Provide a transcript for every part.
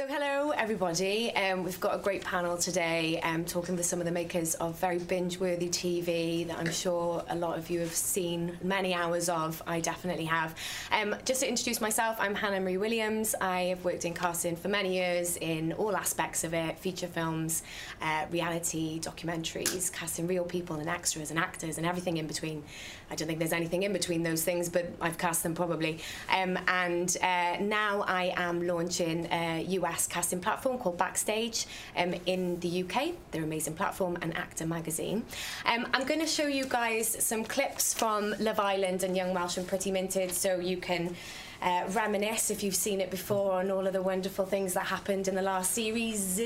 So, hello everybody. Um, we've got a great panel today um, talking with some of the makers of very binge worthy TV that I'm sure a lot of you have seen many hours of. I definitely have. Um, just to introduce myself, I'm Hannah Marie Williams. I have worked in casting for many years in all aspects of it feature films, uh, reality, documentaries, casting real people and extras and actors and everything in between. I don't think there's anything in between those things, but I've cast them probably. Um, and uh, now I am launching a US casting platform called Backstage um, in the UK. They're amazing platform and Actor magazine. Um, I'm going to show you guys some clips from Love Island and Young Welsh and Pretty Minted so you can uh, reminisce if you've seen it before on all of the wonderful things that happened in the last series.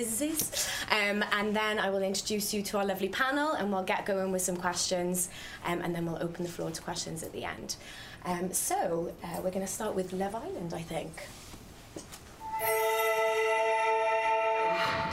Um, and then I will introduce you to our lovely panel and we'll get going with some questions um, and then we'll open the floor to questions at the end. Um, so uh, we're going to start with Love Island, I think.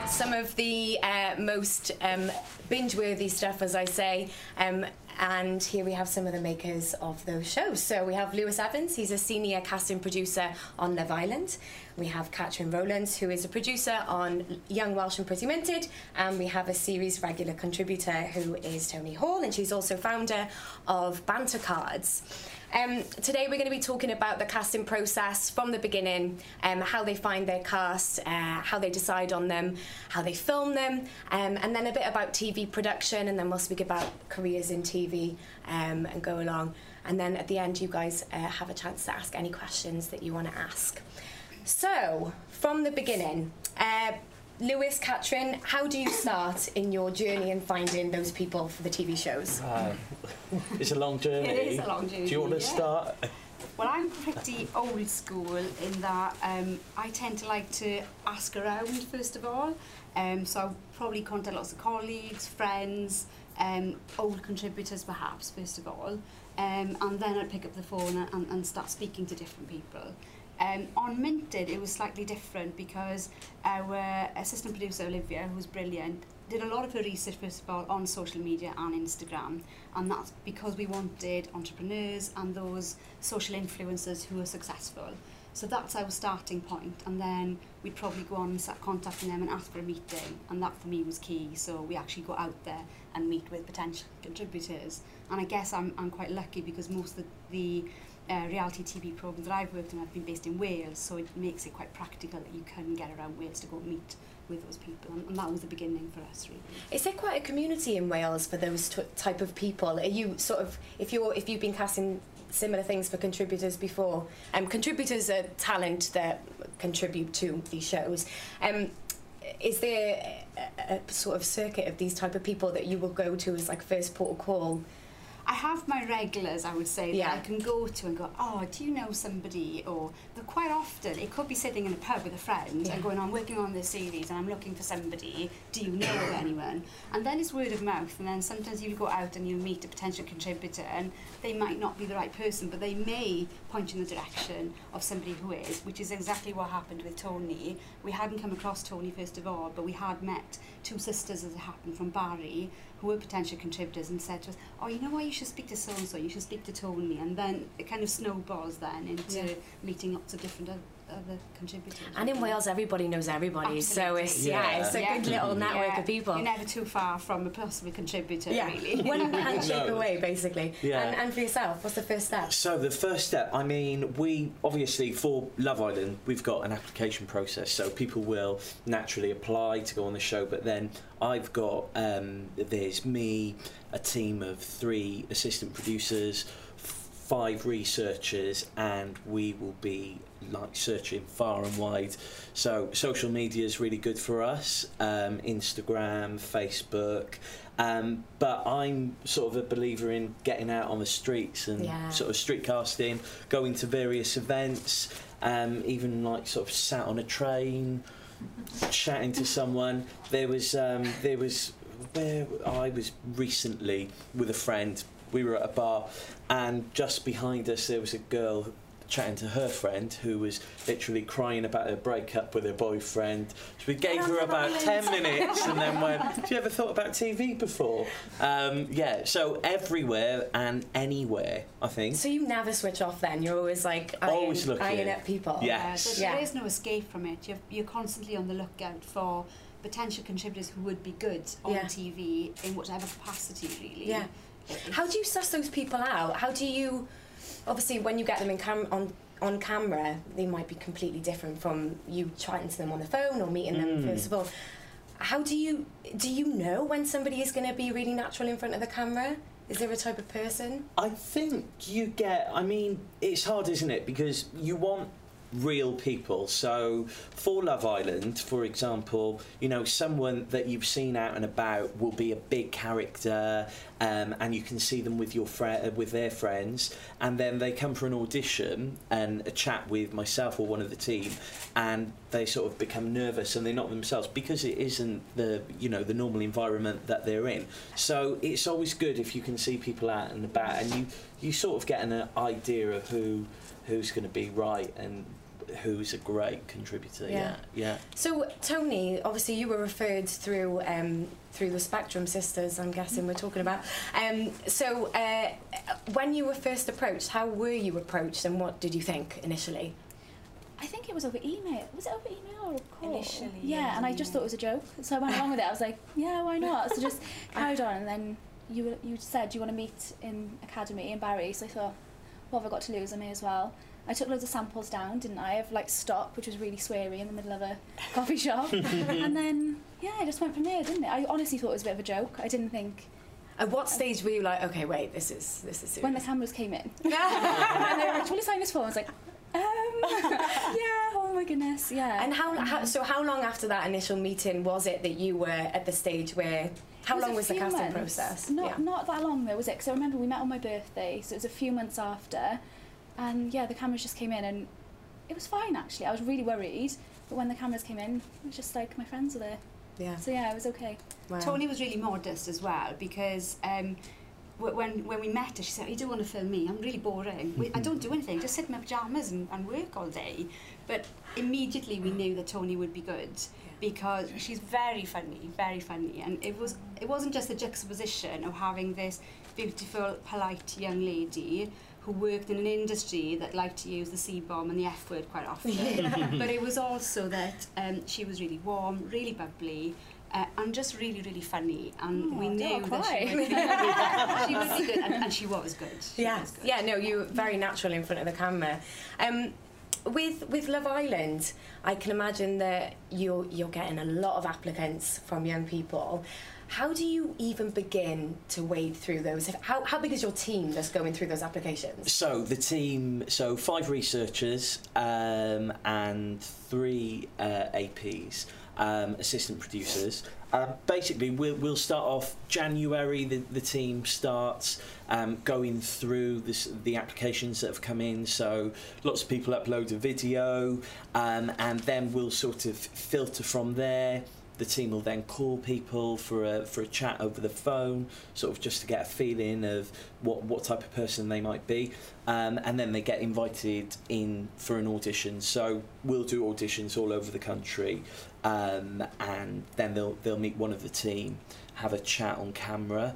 Some of the uh, most um, binge-worthy stuff, as I say, um, and here we have some of the makers of those shows. So we have Lewis Evans, he's a senior casting producer on Love Island. We have Katrin Rowlands, who is a producer on Young Welsh and Pretty Minted. And we have a series regular contributor who is Tony Hall, and she's also founder of Banter Cards. Um, today we're going to be talking about the casting process from the beginning, um, how they find their cast, uh, how they decide on them, how they film them, um, and then a bit about TV production, and then we'll speak about careers in TV um, and go along. And then at the end, you guys uh, have a chance to ask any questions that you want to ask. So, from the beginning, uh, Lewis, Katrin, how do you start in your journey in finding those people for the TV shows? Uh, it's a long journey. It is a long journey. Do you want to yeah. start? Well, I'm pretty old school in that um, I tend to like to ask around first of all. Um, so I'll probably contact lots of colleagues, friends, um, old contributors perhaps first of all. Um, and then I'd pick up the phone and, and start speaking to different people. Um, on Minted, it was slightly different because our assistant producer, Olivia, who's brilliant, did a lot of her research, first of all, on social media and Instagram. And that's because we wanted entrepreneurs and those social influencers who are successful. So that's our starting point. And then we'd probably go on and start contacting them and ask for a meeting. And that for me was key. So we actually go out there and meet with potential contributors. And I guess I'm, I'm quite lucky because most of the, the reality TV programs that I've worked on have been based in Wales, so it makes it quite practical that you can get around Wales to go meet with those people, and, and that was the beginning for us, really. Is there quite a community in Wales for those type of people? Are you sort of if you're if you've been casting similar things for contributors before? Um, contributors are talent that contribute to these shows. Um, is there a, a sort of circuit of these type of people that you will go to as like first port of call? I have my regulars, I would say, Yeah. that I can go to and go, oh, do you know somebody? Or but quite often it could be sitting in a pub with a friend Yeah. and going, I'm working on this series and I'm looking for somebody. Do you know anyone? And then it's word of mouth. And then sometimes you go out and you meet a potential contributor and they might not be the right person, but they may point you in the direction of somebody who is, which is exactly what happened with Tony. We hadn't come across Tony first of all, but we had met two sisters as it happened from Barry who were potential contributors and said to us, oh, you know what, you should speak to so-and-so, you should speak to Tony. And then it kind of snowballs then into Yeah. meeting lots of different o- other contributors. And in Wales, everybody knows everybody, so it's yeah, Yeah. it's a Yeah. good little network Yeah. of people. You're never too far from a possible contributor, yeah, really. one handshake No. away, basically. Yeah. And, and for yourself, what's the first step? So the first step, I mean, we obviously for Love Island, we've got an application process, so people will naturally apply to go on the show. But then I've got um, there's me, a team of three assistant producers, f- five researchers, and we will be like searching far and wide. So social media is really good for us, um, Instagram, Facebook. Um, but I'm sort of a believer in getting out on the streets and Yeah. sort of street casting, going to various events, um, even like sort of sat on a train, chatting to someone. There was um, there was where I was recently with a friend. We were at a bar, and just behind us there was a girl chatting to her friend who was literally crying about her breakup with her boyfriend. So we gave her about 10 minutes and then went, Have you ever thought about TV before? Um, yeah, so everywhere and anywhere, I think. So you never switch off then? You're always like eyeing, Always looking. eyeing at people? Yeah. Uh, so Yes. there Yeah. is no escape from it. You're, you're constantly on the lookout for potential contributors who would be good on Yeah. TV in whatever capacity, really. Yeah. How do you suss those people out? How do you, obviously, when you get them in cam- on on camera, they might be completely different from you chatting to them on the phone or meeting them Mm. first of all. How do you do you know when somebody is going to be really natural in front of the camera? Is there a type of person? I think you get. I mean, it's hard, isn't it? Because you want real people. So for Love Island, for example, you know, someone that you've seen out and about will be a big character, um, and you can see them with your fri with their friends, and then they come for an audition and a chat with myself or one of the team, and they sort of become nervous and they're not themselves because it isn't the you know the normal environment that they're in. So it's always good if you can see people out and about, and you you sort of get an idea of who who's going to be right and who's a great contributor. Yeah. Yeah, yeah. So Tony, obviously you were referred through um, through the Spectrum Sisters. I'm guessing we're talking about. Um, so uh, when you were first approached, how were you approached, and what did you think initially? I think it was over email. Was it over email or a call? Initially, yeah. yeah, and I just thought it was a joke, so I went along with it. I was like, yeah, why not? So just carried on, and then you you said you want to meet in Academy in Barry, so I thought, what have I got to lose? I may as well. I took loads of samples down, didn't I, of like stock, which was really sweary in the middle of a coffee shop, and then yeah, I just went from there, didn't it? I honestly thought it was a bit of a joke. I didn't think At what stage were you like, okay, wait, this is this is serious? when the cameras came in. Yeah and they were like, "Do you want to sign this form?" I was like, um, yeah, oh my goodness, yeah. and how, how so? How long after that initial meeting was it that you were at the stage where? How was long was the casting months. process? Not yeah. not that long though, was it? Because I remember we met on my birthday, so it was a few months after, and yeah, the cameras just came in, and it was fine actually. I was really worried, but when the cameras came in, it was just like my friends were there, yeah. so yeah, it was okay. Wow. Tony was really modest as well because um, wh- when when we met her, she said, "You don't want to film me? I'm really boring. We, I don't do anything. Just sit in my pajamas and, and work all day." But immediately we knew that Tony would be good because she's very funny, very funny, and it was it wasn't just the juxtaposition of having this beautiful, polite young lady who worked in an industry that liked to use the C bomb and the F word quite often. but it was also that um, she was really warm, really bubbly, uh, and just really, really funny. And Oh, we knew that she would be, she would be good, and, and she was good. She Yeah, was good. yeah, no, you were very natural in front of the camera. Um, with with Love Island, I can imagine that you're you're getting a lot of applicants from young people. How do you even begin to wade through those? How, how big is your team that's going through those applications? So the team, so five researchers um, and three uh, APs, um, assistant producers. Um, basically, we'll, we'll start off January. The, the team starts um, going through this, the applications that have come in. So lots of people upload a video, um, and then we'll sort of filter from there. The team will then call people for a for a chat over the phone, sort of just to get a feeling of what what type of person they might be, um, and then they get invited in for an audition. So we'll do auditions all over the country, um, and then they'll they'll meet one of the team, have a chat on camera.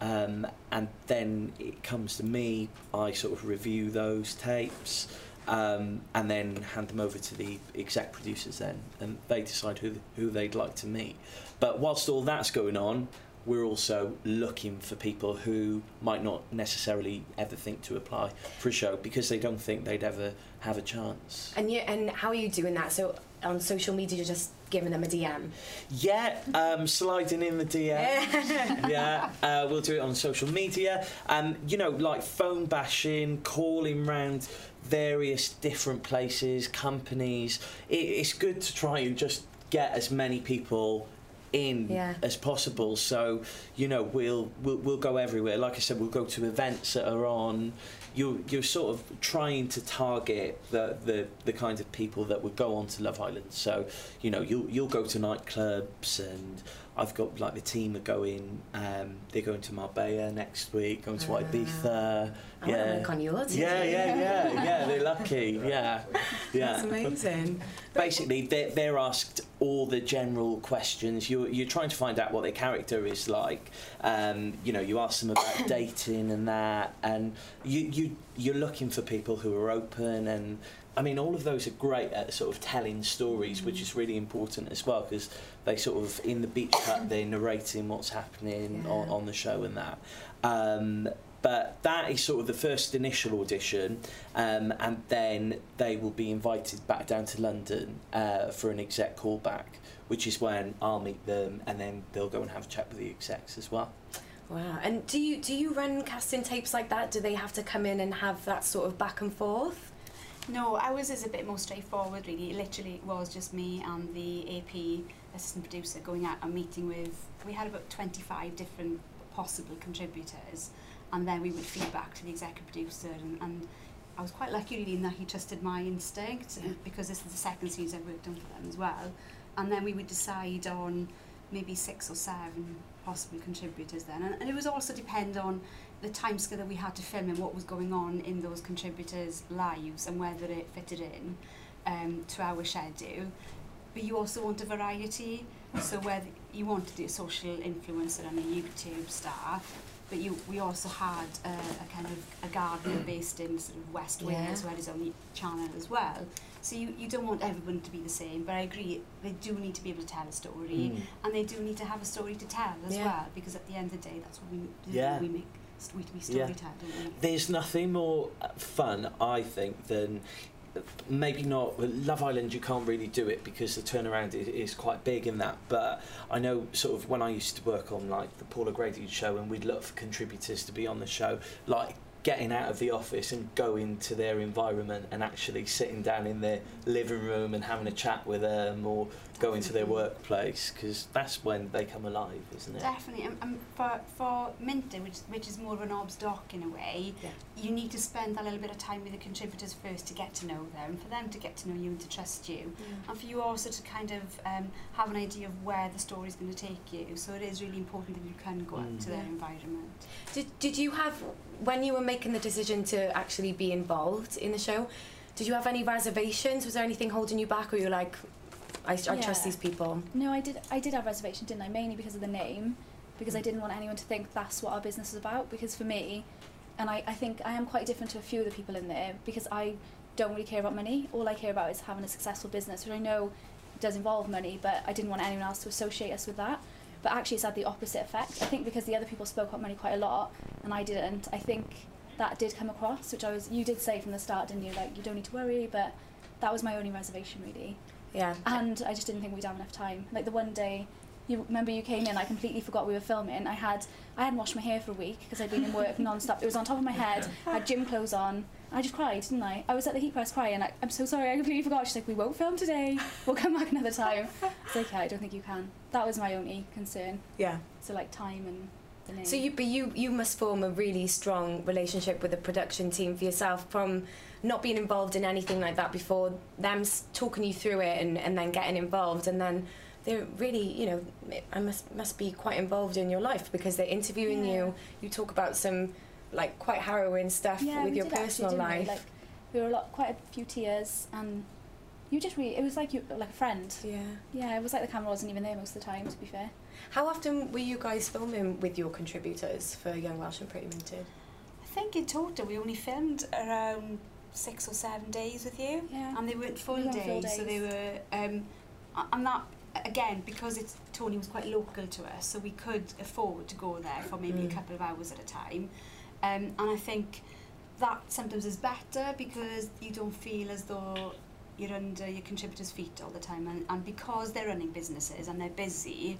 Um, and then it comes to me. I sort of review those tapes, um, and then hand them over to the exec producers then, and they decide who who they'd like to meet. But whilst all that's going on, we're also looking for people who might not necessarily ever think to apply for a show because they don't think they'd ever have a chance. And you and how are you doing that? So on social media, you're just giving them a DM. Yeah, um, sliding in the DM. yeah, uh, we'll do it on social media. Um, you know, like phone bashing, calling round various different places, companies. It, it's good to try and just get as many people in Yeah. as possible. So you know, we'll, we'll we'll go everywhere. Like I said, we'll go to events that are on you're you're sort of trying to target the the the kind of people that would go on to Love Island. So you know you'll you'll go to nightclubs and I've got like the team are going. Um, they're going to Marbella next week. Going to Ah. Ibiza. I to work on your team. Yeah, yeah, yeah, yeah. They're lucky. Yeah, yeah. That's amazing. Basically, they're, they're asked all the general questions. You're, you're trying to find out what their character is like. Um, you know, you ask them about dating and that, and you, you, you're looking for people who are open and. I mean, all of those are great at sort of telling stories, which is really important as well because they sort of in the beach hut they're narrating what's happening on, on the show and that. Um, but that is sort of the first initial audition, um, and then they will be invited back down to London uh, for an exec callback, which is when I'll meet them, and then they'll go and have a chat with the execs as well. Wow. And do you do you run casting tapes like that? Do they have to come in and have that sort of back and forth? No, ours is a bit more straightforward really. Literally it was just me and the AP assistant producer going out and meeting with, we had about 25 different possible contributors and then we would feed back to the executive producer and, and I was quite lucky really in that he trusted my instinct Yeah. because this is the second series I've worked on for them as well. And then we would decide on maybe six or seven possible contributors then. And, and it was also depend on the timescale that we had to film and what was going on in those contributors' lives and whether it fitted in um, to our schedule. But you also want a variety, so whether you want to do a social influencer and a YouTube star, but you we also had a, a kind of a gardener based in sort of West Yeah. Wales who had his own channel as well. So you, you don't want everyone to be the same, but I agree they do need to be able to tell a story Mm. and they do need to have a story to tell as Yeah. well because at the end of the day that's what we Yeah. we make we, we Yeah. don't we There's nothing more fun, I think, than maybe not Love Island. You can't really do it because the turnaround is, is quite big in that. But I know, sort of, when I used to work on like the Paul O'Grady show, and we'd look for contributors to be on the show, like getting out of the office and going to their environment and actually sitting down in their living room and having a chat with them or going to their workplace because that's when they come alive, isn't it? Definitely, and, and for for Minted, which which is more of an obs doc in a way, Yeah. you need to spend a little bit of time with the contributors first to get to know them, for them to get to know you and to trust you, and for you also to kind of um, have an idea of where the story's going to take you. So it is really important that you can go out Mm. to their environment. Did, did you have, when you were making the decision to actually be involved in the show, did you have any reservations? Was there anything holding you back, or you're like, I, I trust these people? No, I did. I did have reservation, didn't I? Mainly because of the name, because I didn't want anyone to think that's what our business is about. Because for me, and I, I think I am quite different to a few of the people in there because I don't really care about money. All I care about is having a successful business, which I know does involve money, but I didn't want anyone else to associate us with that. But actually, it's had the opposite effect. I think because the other people spoke about money quite a lot, and I didn't. I think that did come across, which I was. You did say from the start, didn't you? Like you don't need to worry, but that was my only reservation, really Yeah. and I just didn't think we'd have enough time. Like the one day, you remember you came in, I completely forgot we were filming. I had I hadn't washed my hair for a week because I'd been in work non-stop. It was on top of my head. I had gym clothes on. I just cried, didn't I? I was at the heat press crying. I, I'm so sorry, I completely forgot. She's like, we won't film today. We'll come back another time. It's like, yeah, I don't think you can. That was my only concern. Yeah. So like time and name. So you, but you, you must form a really strong relationship with the production team for yourself from not being involved in anything like that before, them talking you through it and, and then getting involved, and then they're really, you know, I must must be quite involved in your life because they're interviewing Yeah. you. You talk about some like quite harrowing stuff yeah, with your actually, personal didn't life. We? Like we were a lot, quite a few tears, and you just really. It was like you like a friend. yeah. Yeah, it was like the camera wasn't even there most of the time. To be fair. How often were you guys filming with your contributors for Young Welsh and Pretty Minted? I think in total we only filmed around six or seven days with you. Yeah. And they weren't full, we days, full days, so they were... Um, and that, again, because it's, Tony was quite local to us, so we could afford to go there for maybe mm. a couple of hours at a time. Um, and I think that sometimes is better because you don't feel as though you're under your contributors' feet all the time. And, and because they're running businesses and they're busy,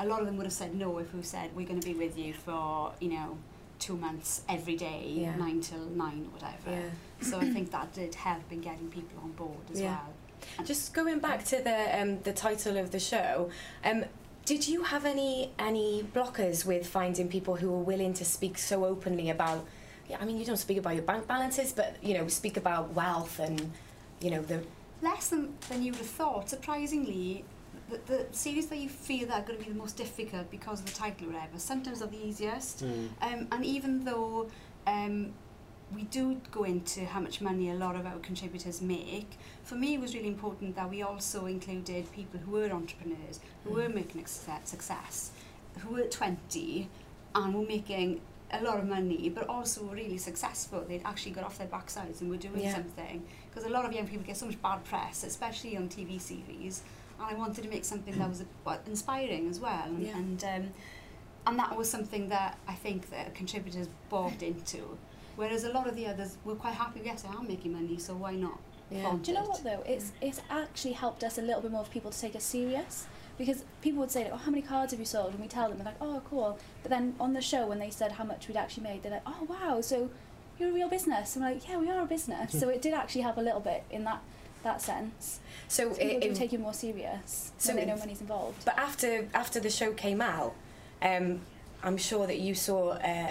a lot of them would have said no if we said we're going to be with you for you know two months every day Yeah. nine till nine or whatever Yeah. so I think that did help in getting people on board as Yeah. well. Just going back to the um, the title of the show, um, did you have any any blockers with finding people who were willing to speak so openly about yeah, I mean, you don't speak about your bank balances, but you know, speak about wealth and you know the less than, than you would have thought. Surprisingly, the, the series that you feel that are going to be the most difficult because of the title or whatever, sometimes are the easiest. Mm. Um, and even though um, we do go into how much money a lot of our contributors make, for me it was really important that we also included people who were entrepreneurs, who were making success, success who were 20 and were making a lot of money, but also really successful. They'd actually got off their backsides and were doing Yeah. something. Because a lot of young people get so much bad press, especially on TV series. And I wanted to make something that was inspiring as well. And, Yeah. and, um, and that was something that I think that contributors bought into. Whereas a lot of the others were quite happy, yes, I am making money, so why not? Yeah. Do you know what though? It's it's actually helped us a little bit more for people to take us serious. Because people would say, like, oh, how many cards have you sold? And we tell them, they're like, oh, cool. But then on the show, when they said how much we'd actually made, they're like, oh, wow, so you're a real business. And we're like, yeah, we are a business. so it did actually help a little bit in that that sense. so So it, it, take you more serious So when they know money's involved. But after after the show came out, um, I'm sure that you saw. Uh,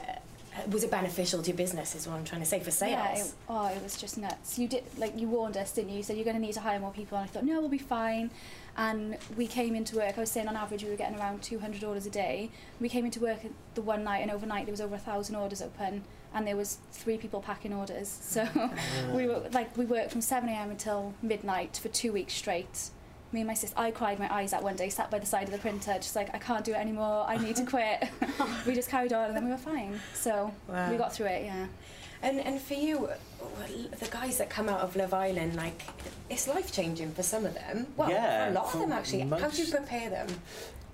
was it beneficial to your business? Is what I'm trying to say for sales. Yeah, it, oh, it was just nuts. You did like you warned us, didn't you? You said you're going to need to hire more people, and I thought no, we'll be fine. And we came into work. I was saying on average we were getting around 200 orders a day. We came into work the one night, and overnight there was over a thousand orders open, and there was three people packing orders. So we were like we worked from 7 a.m. until midnight for two weeks straight. Me and my sister, I cried my eyes out one day, sat by the side of the printer, just like I can't do it anymore. I need to quit. we just carried on, and then we were fine. So Wow. we got through it. Yeah. And and for you, the guys that come out of Love Island, like it's life changing for some of them. Well, Yeah, for a lot of them actually. How do you prepare them?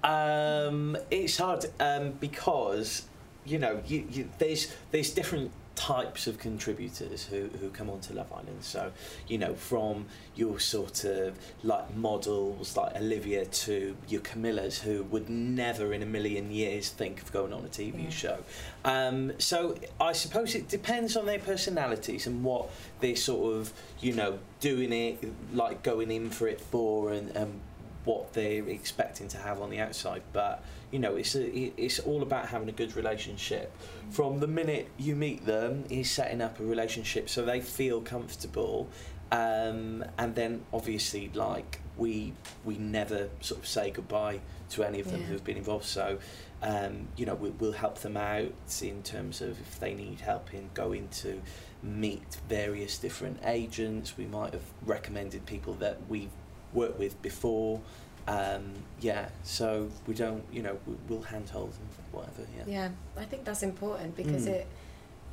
Um, it's hard um, because you know you, you, there's there's different types of contributors who, who come onto Love Island. So you know from your sort of like models like Olivia to your Camillas who would never in a million years think of going on a TV Yeah. show. Um, so I suppose it depends on their personalities and what they're sort of you know doing it like going in for it for and. and what they're expecting to have on the outside. But you know, it's a, it's all about having a good relationship. From the minute you meet them, is setting up a relationship so they feel comfortable. Um, and then obviously, like we we never sort of say goodbye to any of them Yeah. who've been involved. So. Um, you know, we, we'll help them out in terms of if they need help in going to meet various different agents. We might have recommended people that we've worked with before. Um, yeah, so we don't, you know, we, we'll handhold and whatever. Yeah. Yeah, I think that's important because Mm. it,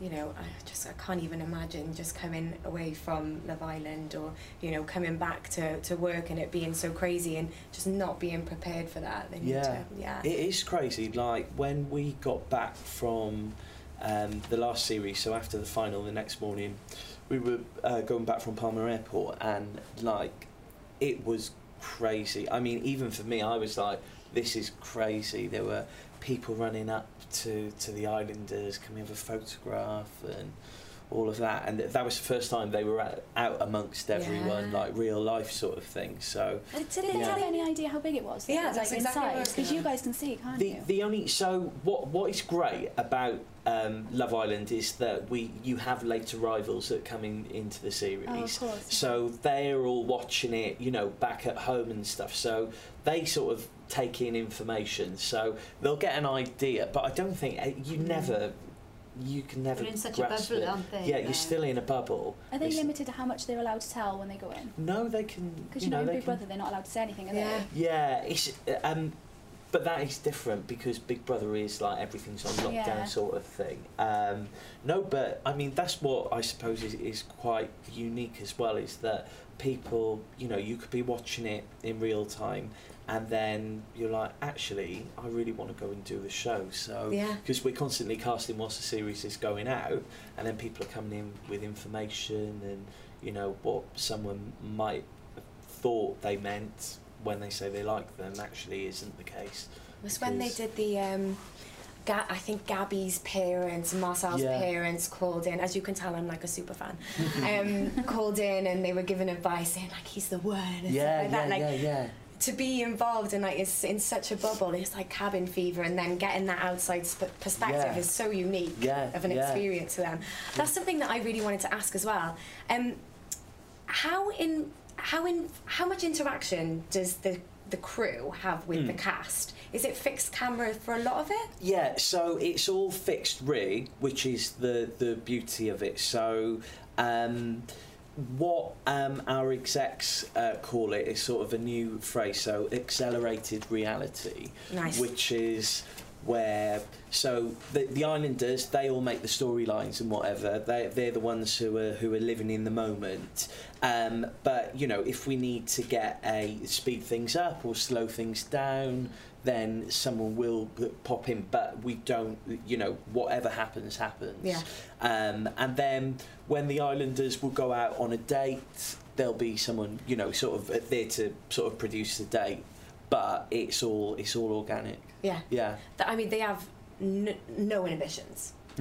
you know, I just I can't even imagine just coming away from Love Island or you know coming back to, to work and it being so crazy and just not being prepared for that. They Yeah. to, yeah. It is crazy. Like when we got back from um, the last series, so after the final, the next morning, we were uh, going back from Palma Airport, and like it was crazy. I mean, even for me, I was like, "This is crazy." There were people running up to to the Islanders, can we have a photograph and all of that, and that was the first time they were out, out amongst everyone, Yeah. like real life sort of thing. So. Did they Yeah. tell any idea how big it was? Yeah, It was, that's like exactly inside because you guys can see, can't The, you? the only so what what is great about um, Love Island is that we you have late arrivals that come in, into the series. oh, of course. So they're all watching it, you know, back at home and stuff. So they sort of take in information. So they'll get an idea. But I don't think uh, you Mm. never, you can never They're in such a grasp bubble, it. aren't they? Yeah, you're still in a bubble. Are they It's- limited to how much they're allowed to tell when they go in? No, they can. Because you you know, know, in Big can Brother, they're not allowed to say anything, are Yeah. they? Yeah, it's um, but that is different because Big Brother is like everything's on lockdown Yeah. sort of thing. Um, no, but I mean that's what I suppose is, is quite unique as well is that people, you know, you could be watching it in real time. And then you're like, actually, I really want to go and do the show. So, Yeah. because we're constantly casting whilst the series is going out, and then people are coming in with information and you know what someone might have thought they meant when they say they like them actually isn't the case. It was when they did the um, Ga- I think Gabby's parents, Marcel's Yeah. parents called in. As you can tell, I'm like a super fan. Um, called in and they were giving advice saying like he's the one. And Yeah, like yeah, that. Like yeah, yeah. to be involved in like it's in such a bubble, it's like cabin fever, and then getting that outside sp- perspective Yeah. is so unique Yeah, of an experience to them. That's something that I really wanted to ask as well. Um, how in how in how much interaction does the the crew have with Hmm. the cast? Is it fixed camera for a lot of it? Yeah, so it's all fixed rig, which is the the beauty of it. So. Um, what um, our execs uh, call it is sort of a new phrase, so accelerated reality, Nice. which is where so the, the islanders they all make the storylines and whatever. They they're the ones who are who are living in the moment. Um, but you know if we need to get a speed things up or slow things down then someone will pop in. But we don't you know whatever happens happens. Yeah. um, and then when the islanders will go out on a date there'll be someone you know sort of there to sort of produce the date. But it's all it's all organic Yeah. yeah I mean, they have n- no inhibitions.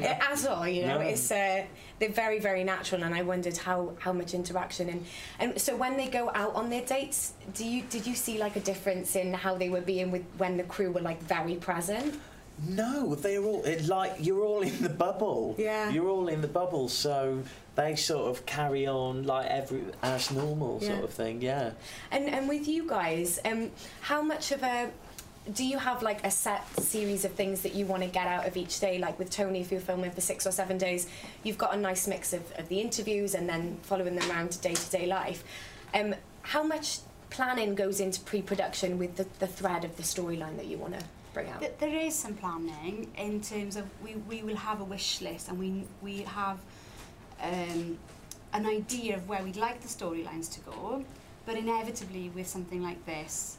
At, all, you know, No. it's uh, they're very, very natural, and I wondered how, how much interaction and and so when they go out on their dates, do you did you see like a difference in how they were being with when the crew were like very present? No, they're all it, like you're all in the bubble. Yeah. You're all in the bubble, so they sort of carry on like every as normal Yeah. sort of thing. Yeah. And and with you guys, um, how much of a do you have like a set series of things that you want to get out of each day? Like with Tony, if you're filming for six or seven days, you've got a nice mix of, of the interviews and then following them around to day to day life. Um, how much planning goes into pre production with the, the thread of the storyline that you want to bring out? There is some planning in terms of we, we will have a wish list and we we have um, an idea of where we'd like the storylines to go, but inevitably with something like this,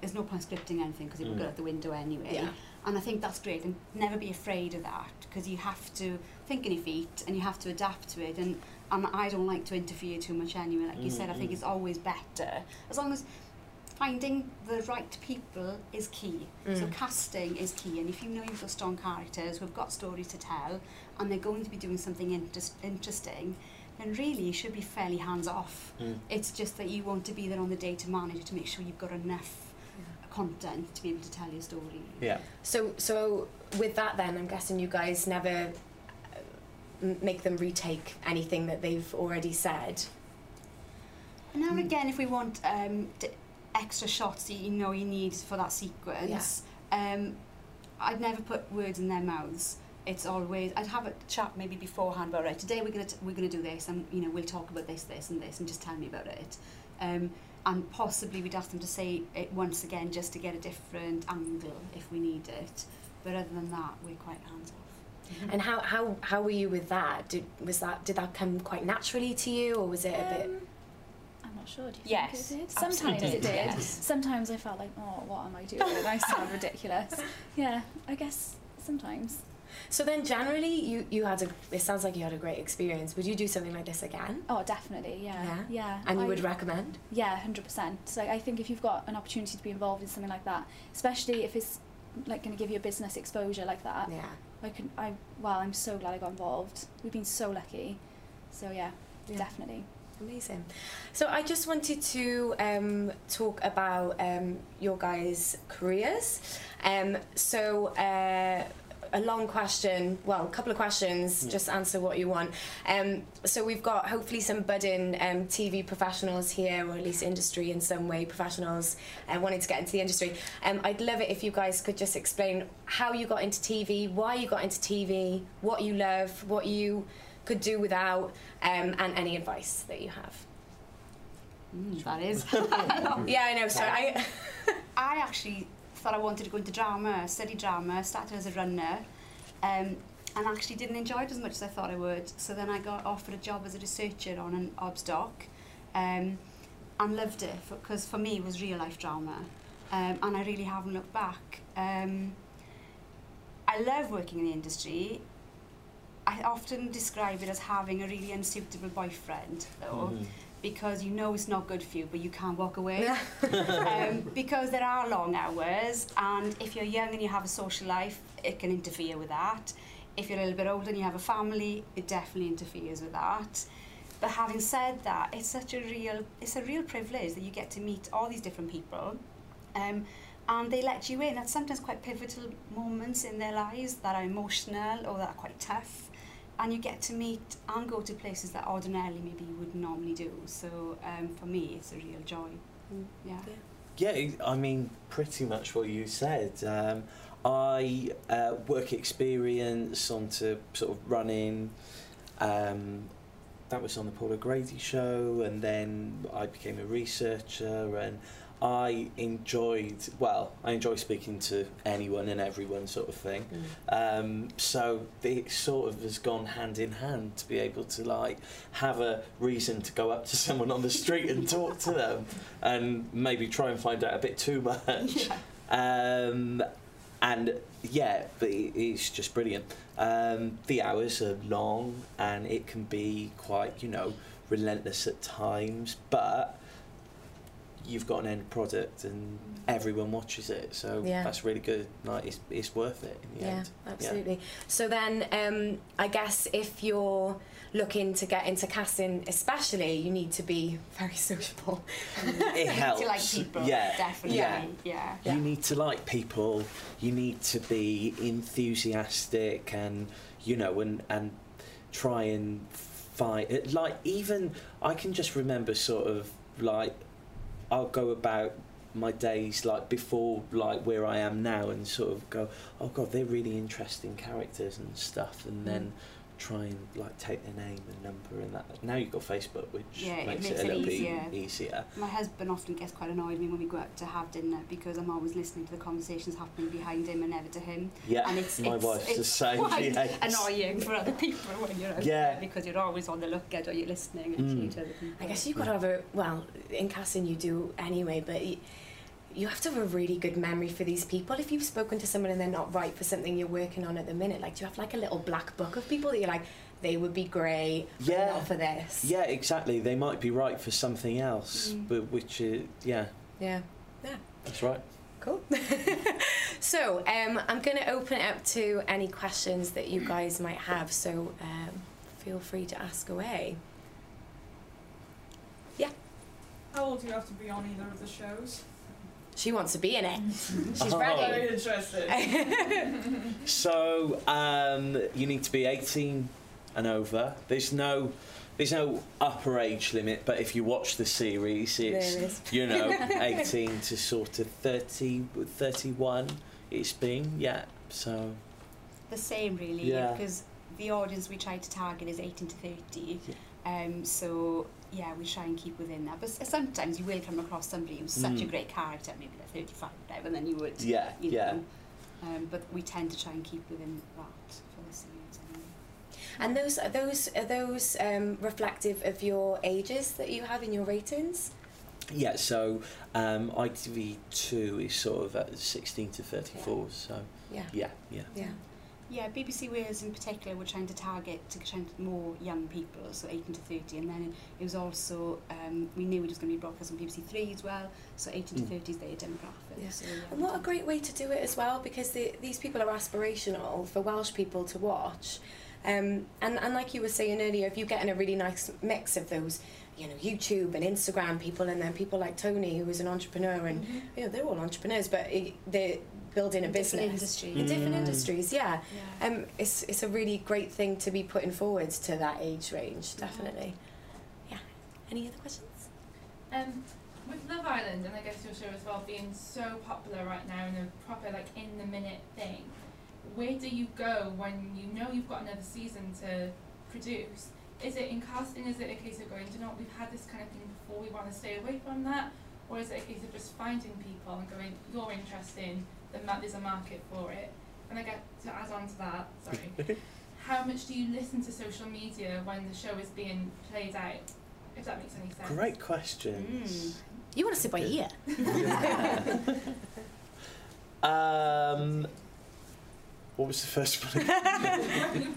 there's no point scripting anything because it will go Mm. out the window anyway. Yeah. And I think that's great and never be afraid of that because you have to think on your feet and you have to adapt to it and and I don't like to interfere too much anyway. Like you said, I think Mm, mm. it's always better as long as finding the right people is key. So Mm. casting is key, and if you know you've got strong characters who've got stories to tell, and they're going to be doing something inter- interesting, then really you should be fairly hands off. Mm. It's just that you want to be there on the day to manage to make sure you've got enough content to be able to tell your story. Yeah. So so with that, then I'm guessing you guys never uh, make them retake anything that they've already said. And now and Mm. again, if we want um, d- extra shots that you know you need for that sequence, um, I'd never put words in their mouths. It's always I'd have a chat maybe beforehand about right. Today we're gonna t- we're gonna do this, and you know we'll talk about this, this, and this, and just tell me about it. Um, and possibly we'd ask them to say it once again just to get a different angle if we need it. But other than that, we're quite hands off. And how, how, how were you with that? Did, was that? Did that come quite naturally to you, or was it a bit? Um, I'm not sure. Do you Yes, think it did? Sometimes absolutely it did. yes. Sometimes I felt like, oh, what am I doing? I sound ridiculous. Yeah, I guess sometimes. So then, generally, you, you had a. It sounds like you had a great experience. Would you do something like this again? Oh, definitely. Yeah. Yeah? Yeah. And you I- would recommend? Yeah, hundred percent. So I think if you've got an opportunity to be involved in something like that, especially if it's like going to give you a business exposure like that, Yeah. I can. I wow, I'm so glad I got involved. We've been so lucky. So yeah, Yeah. definitely. Amazing. So I just wanted to um, talk about um, your guys' careers. Um, so uh, a long question, well, a couple of questions. Yeah. Just answer what you want. Um, so we've got hopefully some budding um, TV professionals here, or at least industry in some way professionals uh, wanting to get into the industry. Um, I'd love it if you guys could just explain how you got into TV, why you got into TV, what you love, what you could do without, um, and any advice that you have. Mm, that is. Yeah, I know. So I, I actually thought I wanted to go into drama, study drama, started as a runner, um, and actually didn't enjoy it as much as I thought I would. So then I got offered a job as a researcher on an OBS doc, um, and loved it, because for, for me it was real life drama, um, and I really haven't looked back. Um, I love working in the industry, I often describe it as having a really unsuitable boyfriend, though. Mm. Because you know it's not good for you, but you can't walk away. Um, because there are long hours, and if you're young and you have a social life, it can interfere with that. If you're a little bit older and you have a family, it definitely interferes with that. But having said that, it's such a real, it's a real privilege that you get to meet all these different people, um, and they let you in. That's sometimes quite pivotal moments in their lives that are emotional or that are quite tough, and you get to meet and go to places that ordinarily maybe you would normally do. So um, for me, it's a real joy. Mm. Yeah. Yeah, I mean, pretty much what you said. Um, I uh, work experience onto sort of running. Um, that was on the Paul O'Grady show, and then I became a researcher, and I enjoyed. Well, I enjoy speaking to anyone and everyone, sort of thing. Mm. Um, so it sort of has gone hand in hand to be able to like have a reason to go up to someone on the street and talk to them, and maybe try and find out a bit too much. Yeah. Um, and yeah, but it's just brilliant. Um, the hours are long and it can be quite, you know, relentless at times, but you've got an end product and everyone watches it, so Yeah. that's really good. Like, it's, it's worth it in the Yeah, end. absolutely. So then, um, I guess if you're looking to get into casting, especially, you need to be very sociable. It helps. to like people. Yeah. Definitely. Yeah. Yeah. Yeah. You need to like people. You need to be enthusiastic and you know and and try and fight it. Like even I can just remember sort of like I'll go about my days like before like where I am now and sort of go oh god they're really interesting characters and stuff. And then mm. Try and like take their name and number and that now you've got Facebook which Yeah, it makes, makes it a it little easier. bit easier My husband often gets quite annoyed with me when we go out to have dinner because I'm always listening to the conversations happening behind him and never to him. yeah And it's, my it's, wife's it's the same quite she hates- annoying for other people when you're out Yeah. there because you're always on the lookout or you're listening actually Mm. to other people. I guess you've got to have a well in casting you do anyway, but y you have to have a really good memory for these people. If you've spoken to someone and they're not right for something you're working on at the minute, like do you have like a little black book of people that you're like they would be great, but Yeah. not for this. Yeah, exactly. They might be right for something else, Mm. but which is yeah, Yeah. that's right. Cool. so um, I'm going to open it up to any questions that you guys might have. So um, feel free to ask away. Yeah. How old do you have to be on either of the shows? She wants to be in it. She's Oh. ready. Very interested. So um, you need to be 18 and over. There's no there's no upper age limit, but if you watch the series, it's you know 18 to sort of 30, 31. It's been yeah. So the same really Yeah. because the audience we try to target is 18 to 30 um, so yeah, we try and keep within that. But sometimes you will come across somebody who's such mm. a great character, maybe they're 35 whatever, and then you would, yeah, you know, yeah. Um, but we tend to try and keep within that for the seniors anyway. And those are those are those um, reflective of your ages that you have in your ratings? Yeah, so um, ITV2 is sort of at 16 to 34, yeah. so yeah, yeah, yeah. yeah. Yeah BBC Wales in particular we're trying to target to try and more young people so 18 to 30 and then it was also um, we knew it was going to be broadcast on BBC Three as well so 18 to Mm. 30 is their demographic Yeah. so, yeah, And what a great way to do it as well, because the, these people are aspirational for Welsh people to watch. Um, and, and like you were saying earlier, if you get in a really nice mix of those, you know, YouTube and Instagram people, and then people like Tony, who is an entrepreneur, and Mhm. you know, they're all entrepreneurs, but it, they're building a In business different industries. in different Mm. industries. Yeah, yeah. um, it's it's a really great thing to be putting forward to that age range, definitely. Yeah. Any other questions? Um, with Love Island and I guess your show as well being so popular right now and a proper like in the minute thing, where do you go when you know you've got another season to produce? Is it in casting? Is it a case of going, do you know what, we've had this kind of thing before, we want to stay away from that? Or is it a case of just finding people and going, you're interesting, then ma- there's a market for it? And I get to add on to that, sorry, how much do you listen to social media when the show is being played out? If that makes any sense. Great questions. You want to sit by here? Um, what was the first one?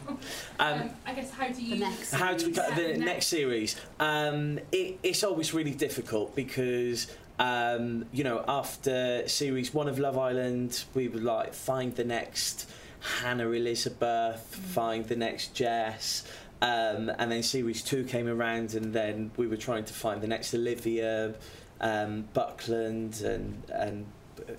um, Um, I guess how do you The next how do we cut the Yeah, no. next series? Um, it, it's always really difficult because um, you know after series one of Love Island, we would like find the next Hannah Elizabeth, find the next Jess. Um, and then series two came around, and then we were trying to find the next Olivia, um, Buckland, and and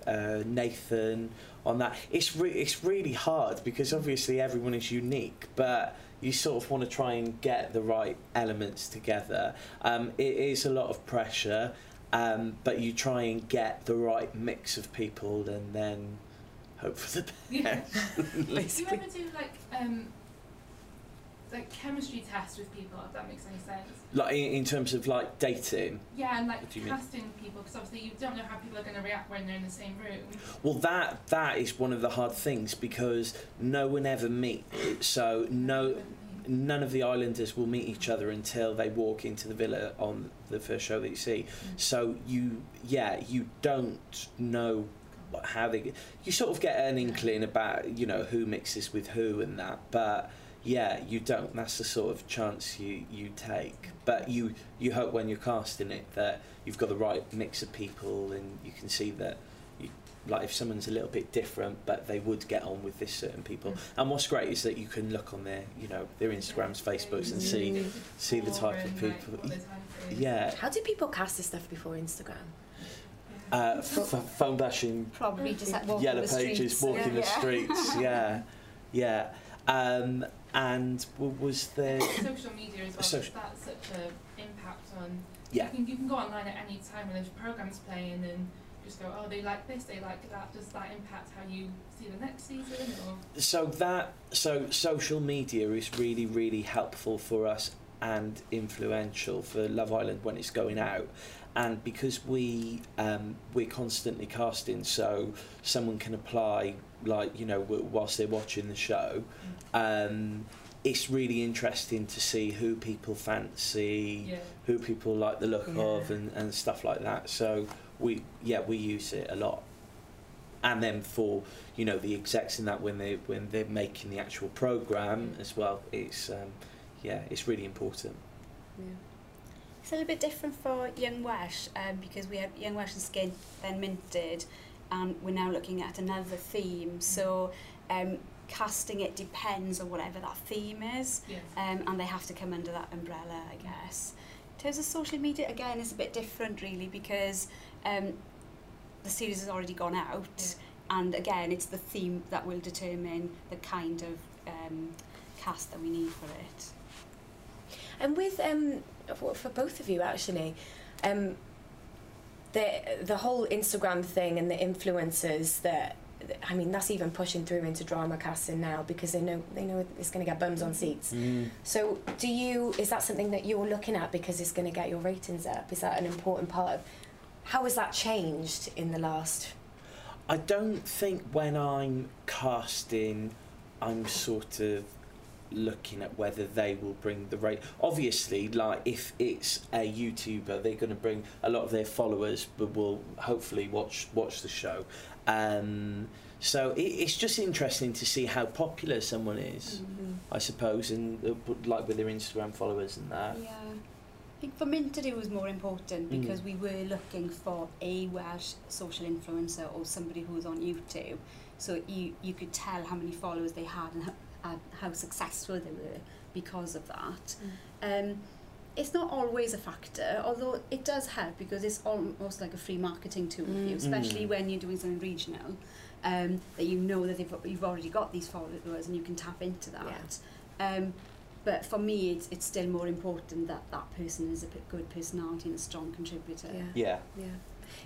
uh, Nathan on that. It's re- it's really hard because obviously everyone is unique, but you sort of want to try and get the right elements together. Um, it is a lot of pressure, um, but you try and get the right mix of people, and then hope for the best. Yeah. best. Do you ever do like um like chemistry tests with people? If that makes any sense. like in, in terms of like dating. Yeah, and like What do you mean? casting people because obviously you don't know how people are going to react when they're in the same room. Well, that that is one of the hard things because no one ever meets, So no, none of the islanders will meet each other until they walk into the villa on the first show that you see. Mm. So you, yeah, you don't know how they. You sort of get an inkling about you know who mixes with who and that, but yeah, you don't. That's the sort of chance you you take. But you you hope when you're casting it that you've got the right mix of people and you can see that like if someone's a little bit different but they would get on with this certain people Mm. and what's great is that you can look on their you know their instagrams facebooks and see see the type of people. yeah How do people cast this stuff before Instagram? uh, f- phone bashing Probably just like walking yellow the pages streets. walking yeah. the streets yeah yeah um, and w- was there social media as well. Social- Social. That's such an impact on. yeah You can, you can go online at any time when there's programs playing and just go, oh, they like this, they like that. Does that impact how you see the next season? Or so that so social media is really really helpful for us and influential for Love Island when it's going out and because we um, we're constantly casting so someone can apply like you know whilst they're watching the show um, it's really interesting to see who people fancy yeah. who people like the look Yeah. of and, and stuff like that. So we yeah we use it a lot. And then for you know the execs in that when they when they're making the actual program as well it's um, yeah it's really important. Yeah. it's a little bit different for young Welsh um, because we had young Welsh and skin then minted and we're now looking at another theme. Mm. So um, casting it depends on whatever that theme is. Yes. um, and they have to come under that umbrella I guess. In terms of social media again it's a bit different really because um, the series has already gone out Yeah. and again, it's the theme that will determine the kind of um, cast that we need for it. And with um, for for both of you actually, um, the the whole Instagram thing and the influencers that. I mean, that's even pushing through into drama casting now because they know they know it's going to get bums on seats. So, do you? Is that something that you're looking at because it's going to get your ratings up? Is that an important part of? How has that changed in the last? I don't think when I'm casting, I'm sort of looking at whether they will bring the rate. Obviously, like if it's a YouTuber, they're going to bring a lot of their followers, but will hopefully watch watch the show. Um, so it, it's just interesting to see how popular someone is, I suppose, and uh, like with their Instagram followers and that. Yeah. think for Minter it was more important mm. because mm. we were looking for a Welsh social influencer or somebody who was on YouTube. So you, you could tell how many followers they had and how, how successful they were because of that. Mm. Um, it's not always a factor, although it does help because it's almost like a free marketing tool mm. for you, mm. especially mm. when you're doing something regional, um, that you know that they've, you've already got these followers and you can tap into that. Yeah. Um, but for me, it's, it's still more important that that person is a good personality and a strong contributor. Yeah. Yeah. Yeah,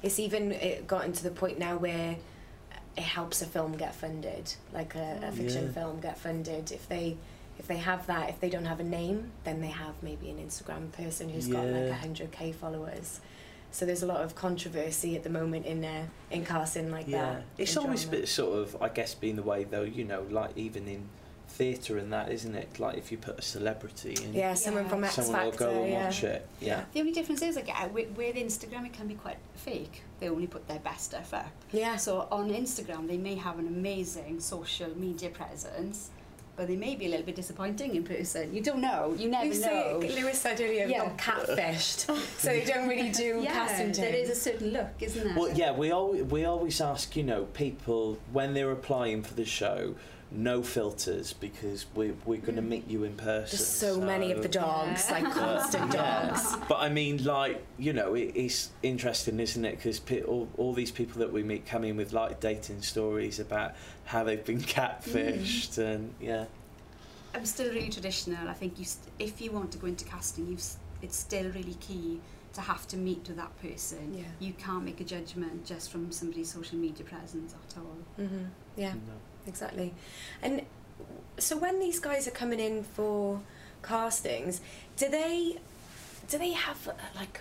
it's even it gotten to the point now where it helps a film get funded, like a, a fiction Yeah. film get funded. If they if they have that, if they don't have a name, then they have maybe an Instagram person who's got like Yeah. hundred k followers. So there's a lot of controversy at the moment in uh, in casting like yeah. that. It's always drama. been sort of, I guess, being the way though. You know, like even in theatre and that, isn't it? Like if you put a celebrity in, Yeah, someone Yeah. from X someone will go and yeah. watch it. Yeah. The only difference is, again, uh, with, with Instagram, it can be quite fake. They only put their best stuff up. Yeah. So on Instagram, they may have an amazing social media presence, but they may be a little bit disappointing in person. You don't know. You never You say know. Lewis said earlier Yeah. got catfished, so they don't really do yeah, casting there is a certain look, isn't there? Well, yeah, we always we always ask you know people when they're applying for the show, no filters because we're, we're going to meet you in person. There's so many of the dogs, Yeah. like constant Yeah. dogs. But I mean, like, you know, it, it's interesting, isn't it? Because pe- all, all these people that we meet come in with like dating stories about how they've been catfished and yeah. I'm still really traditional. I think you, st- if you want to go into casting, you s- it's still really key to have to meet with that person. Yeah. You can't make a judgment just from somebody's social media presence at all. hmm Yeah. No. Exactly. And so when these guys are coming in for castings, do they do they have like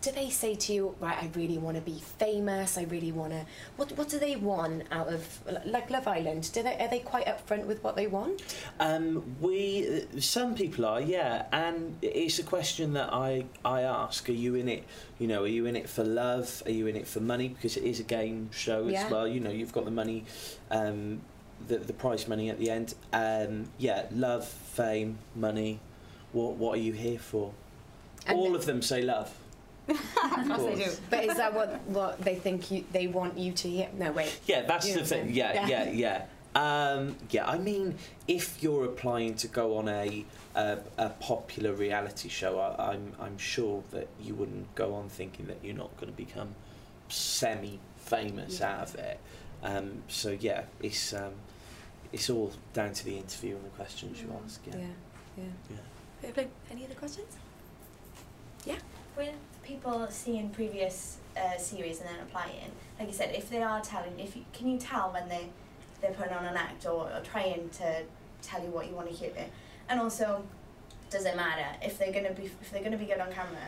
do they say to you, right, I really want to be famous, I really want to what what do they want out of like Love Island? Do they are they quite upfront with what they want? Um, we some people are, yeah, and it's a question that I I ask: Are you in it? You know, are you in it for love? Are you in it for money? Because it is a game show Yeah. as well. You know, you've got the money, um, the the prize money at the end. Um, yeah, love, fame, money. What what are you here for? And All of them say love. Of course they do. But is that what what they think you they want you to hear? No, wait. Yeah, that's You the thing. what I'm Yeah, yeah, yeah. Um, yeah, I mean, if you're applying to go on a a, a popular reality show, I, I'm I'm sure that you wouldn't go on thinking that you're not going to become semi-famous Yeah. out of it. Um, so yeah, it's um, it's all down to the interview and the questions you Mm, ask. Yeah, Yeah, yeah. yeah. Have you- Any other questions? with people seeing previous uh, series and then apply applying, like you said, if they are telling, if you, can you tell when they they're putting on an act or, or trying to tell you what you want to hear, and also, does it matter if they're gonna be if they're gonna be good on camera?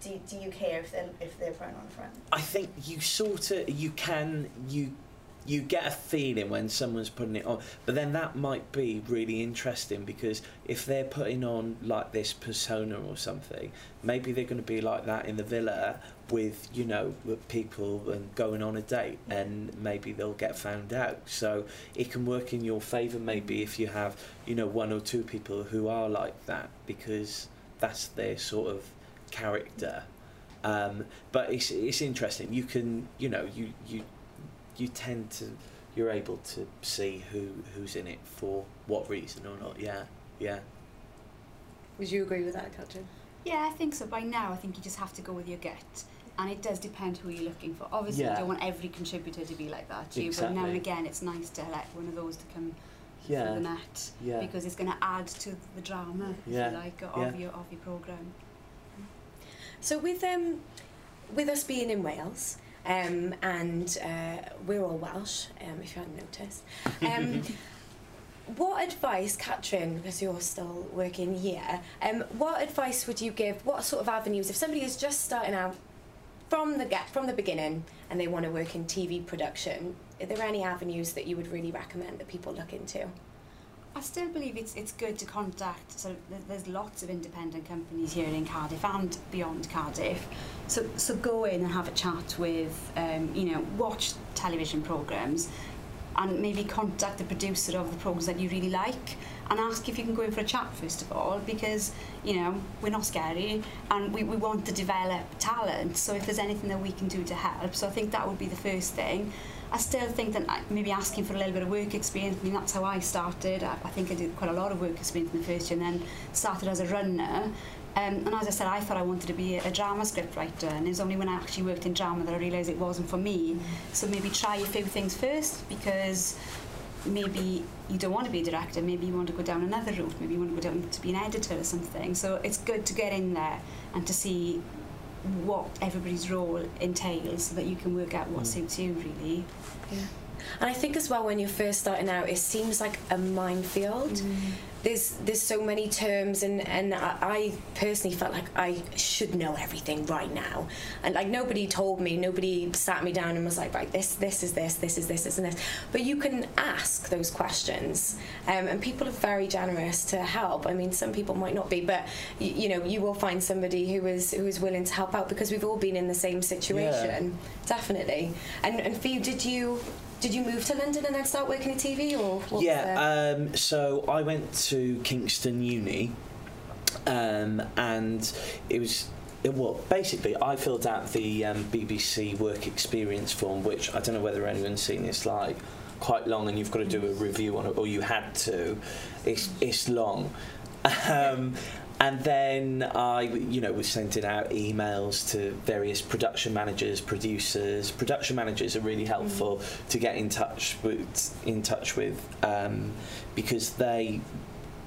Do, do you care if they're if they're putting on front? I think you sort of you can you you get a feeling when someone's putting it on, but then that might be really interesting because if they're putting on like this persona or something, maybe they're going to be like that in the villa with you know with people and going on a date, and maybe they'll get found out. So it can work in your favour maybe if you have you know one or two people who are like that because that's their sort of character. Um, but it's it's interesting. You can you know you you you tend to you're able to see who who's in it for what reason or not. Yeah, yeah. Would you agree with that, Katrin? Yeah, I think so. By now, I think you just have to go with your gut. And it does depend who you're looking for. Obviously, Yeah. you don't want every contributor to be like that. do you? But now and again, it's nice to let one of those to come through the Yeah, net yeah. because it's going to add to the drama, if you like, of yeah. your of your program. So with um, with us being in Wales, um, and uh, we're all Welsh, um, if you hadn't noticed. Um, what advice, Katrin, because you're still working here, um, what advice would you give? What sort of avenues, if somebody is just starting out from the get from the beginning and they want to work in TV production, are there any avenues that you would really recommend that people look into? I still believe it's it's good to contact. So there's lots of independent companies here in Cardiff and beyond Cardiff. So so go in and have a chat with, um, you know, watch television programs, and maybe contact the producer of the programs that you really like, and ask if you can go in for a chat first of all, because you know we're not scary and we, we want to develop talent. So if there's anything that we can do to help, so I think that would be the first thing. I still think that maybe asking for a little bit of work experience, I mean, that's how I started. I, I think I did quite a lot of work experience in the first year and then started as a runner. Um, and as I said, I thought I wanted to be a, a drama script writer, and it was only when I actually worked in drama that I realised it wasn't for me. So maybe try a few things first because maybe you don't want to be a director, maybe you want to go down another route, maybe you want to go down to be an editor or something. So it's good to get in there and to see what everybody's role entails so that you can work out what Mm. suits you really. Yeah. And I think as well when you're first starting out, it seems like a minefield. There's there's so many terms, and and I, I personally felt like I should know everything right now, and like nobody told me, nobody sat me down and was like, right, this this is this, this is this, this and this. But you can ask those questions, um, and people are very generous to help. I mean, some people might not be, but you, you know, you will find somebody who is who is willing to help out because we've all been in the same situation, definitely. And and for you, did you? Did you move to London and then start working in TV, or what yeah, um, so I went to Kingston Uni, um, and it was. It, well, basically, I filled out the um, BBC work experience form, which I don't know whether anyone's seen. It's like quite long and you've got to do a review on it, or you had to, it's it's long. Um, and then I, you know, was sending out emails to various production managers, producers. Production managers are really helpful to get in touch with, in touch with, um, because they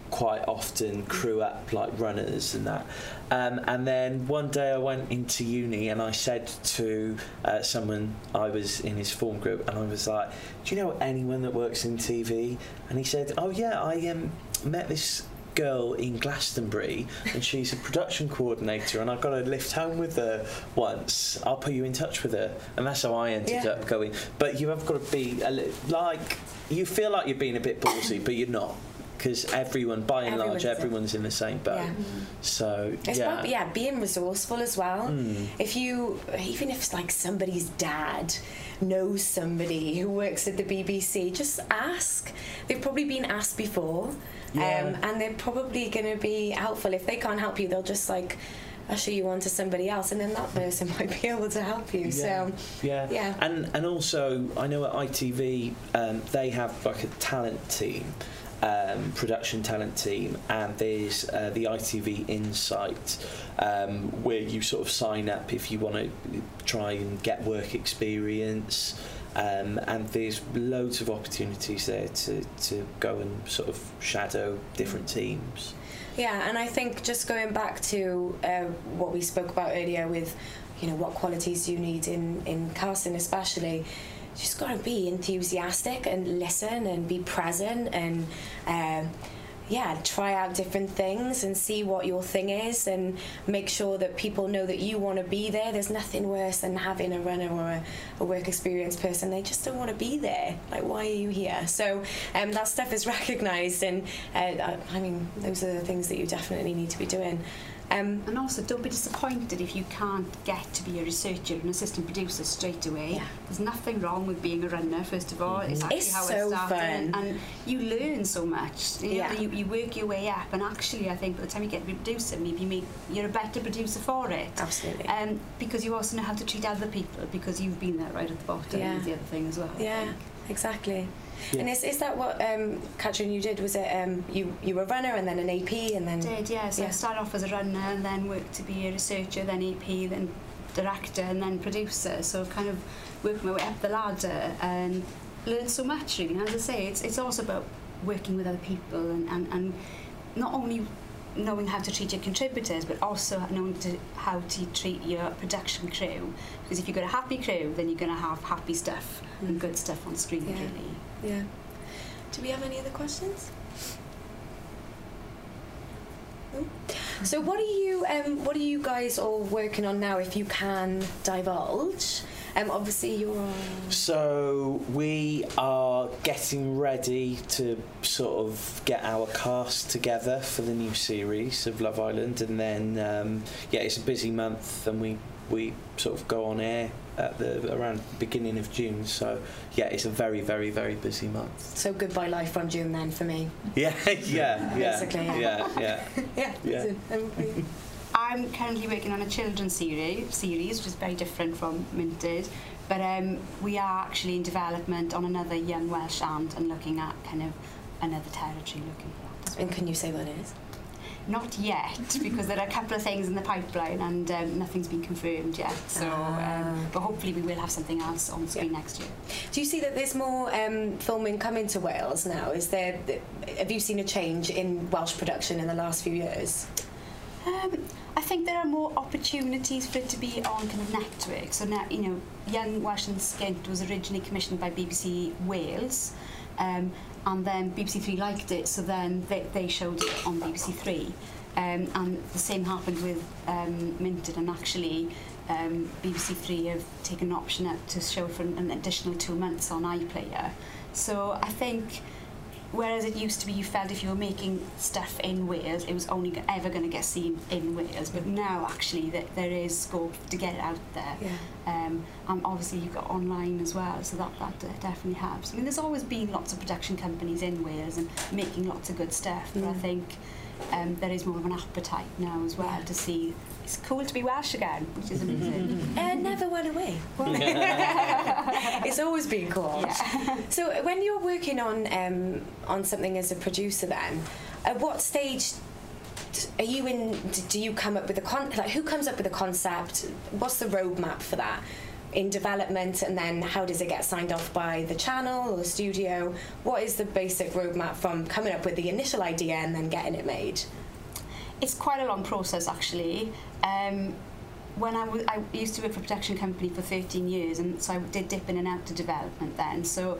quite often crew up like runners and that. Um, and then one day I went into uni and I said to uh, someone I was in his form group and I was like, "Do you know anyone that works in TV?" And he said, "Oh yeah, I um, met this." Girl in Glastonbury and she's a production coordinator and I got a lift home with her once I'll put you in touch with her and that's how I ended Yeah. up going but you have got to be a li- like you feel like you're being a bit ballsy but you're not because everyone by and large Everyone's in- everyone's in the same boat Yeah. so It's yeah yeah, being resourceful as well. Mm. If you, even if it's like somebody's dad knows somebody who works at the BBC, just ask. They've probably been asked before, Yeah. um, and they're probably going to be helpful. If they can't help you, they'll just like usher you on to somebody else, and then that person might be able to help you. So yeah yeah. and and also I know at ITV um, they have like a talent team um, production talent team and there's uh, the ITV Insight um, where you sort of sign up if you want to try and get work experience um, and there's loads of opportunities there to, to go and sort of shadow different teams. Yeah, and I think just going back to uh, what we spoke about earlier with, you know, what qualities you need in, in casting especially, just got to be enthusiastic and listen and be present and, um, yeah, try out different things and see what your thing is and make sure that people know that you want to be there. There's nothing worse than having a runner or a, a work experience person. They just don't want to be there. Like, why are you here? So um, that stuff is recognised, and uh, I I mean, those are the things that you definitely need to be doing. Um, And also, don't be disappointed if you can't get to be a researcher and assistant producer straight away. Yeah. There's nothing wrong with being a runner, first of all. It's actually It's how so it started. fun. And you learn so much. You, know, Yeah. you, you work your way up, and actually, I think by the time you get to be a producer, maybe you make, you're a better producer for it. absolutely. Um, because you also know how to treat other people because you've been there right at the bottom Yeah. is the other thing as well. Yeah, exactly. Yeah. And is, is that what, um, Katrin, you did? Was it um, you, you were a runner and then an AP and then... did, yeah. So yeah. I started off as a runner and then worked to be a researcher, then AP, then director and then producer. So I've kind of worked my way up the ladder and learned so much really. And as I say, it's, it's also about working with other people and, and, and not only knowing how to treat your contributors, but also knowing to, how to treat your production crew. Because if you've got a happy crew, then you're going to have happy stuff mm. and good stuff on screen, yeah. really. Yeah. Do we have any other questions? So what are you um, what are you guys all working on now? If you can divulge, um, obviously you're on. So we are getting ready to sort of get our cast together for the new series of Love Island, and then um, yeah, it's a busy month, and we we sort of go on air at the around beginning of June. So yeah, it's a very very very busy month. So goodbye life from June then for me. Yeah, yeah, yeah, Basically, yeah. yeah, yeah. Yeah. Yeah. Um, I'm currently working on a children's series, series which is very different from Minted. But um, we are actually in development on another young Welsh aunt and looking at kind of another territory looking for that. well. and can you say what it is? Not yet, because there are a couple of things in the pipeline and um, nothing's been confirmed yet. So, Ah. um, but hopefully we will have something else on screen next year. Do you see that there's more um, filming coming to Wales now? Is there? Have you seen a change in Welsh production in the last few years? Um, I think there are more opportunities for it to be on kind of networks. So now, you know, Young Welsh and Skint was originally commissioned by BBC Wales, um, and then BBC Three liked it, so then they, they showed it on BBC Three. Um, and the same happened with um, Minted, and actually um, BBC Three have taken an option up to show for an, an additional two months on iPlayer. So I think Whereas it used to be you felt if you were making stuff in Wales, it was only ever going to get seen in Wales. But now, actually, that there is scope to get it out there. Yeah. Um, and obviously, you've got online as well, so that, that de- definitely helps. I mean, there's always been lots of production companies in Wales and making lots of good stuff. But I Mm. think um, there is more of an appetite now as well to see it's cool to be Welsh again, which is amazing. And never went away. it's always been cool. yeah. So when you're working on um, on something as a producer, then at what stage are you in? Do you come up with a con? Like who comes up with a concept? What's the roadmap for that? In development, and then how does it get signed off by the channel or the studio? What is the basic roadmap from coming up with the initial idea and then getting it made? It's quite a long process actually. Um, when I, w- I used to work for a production company for 13 years and so I did dip in and out to development then. So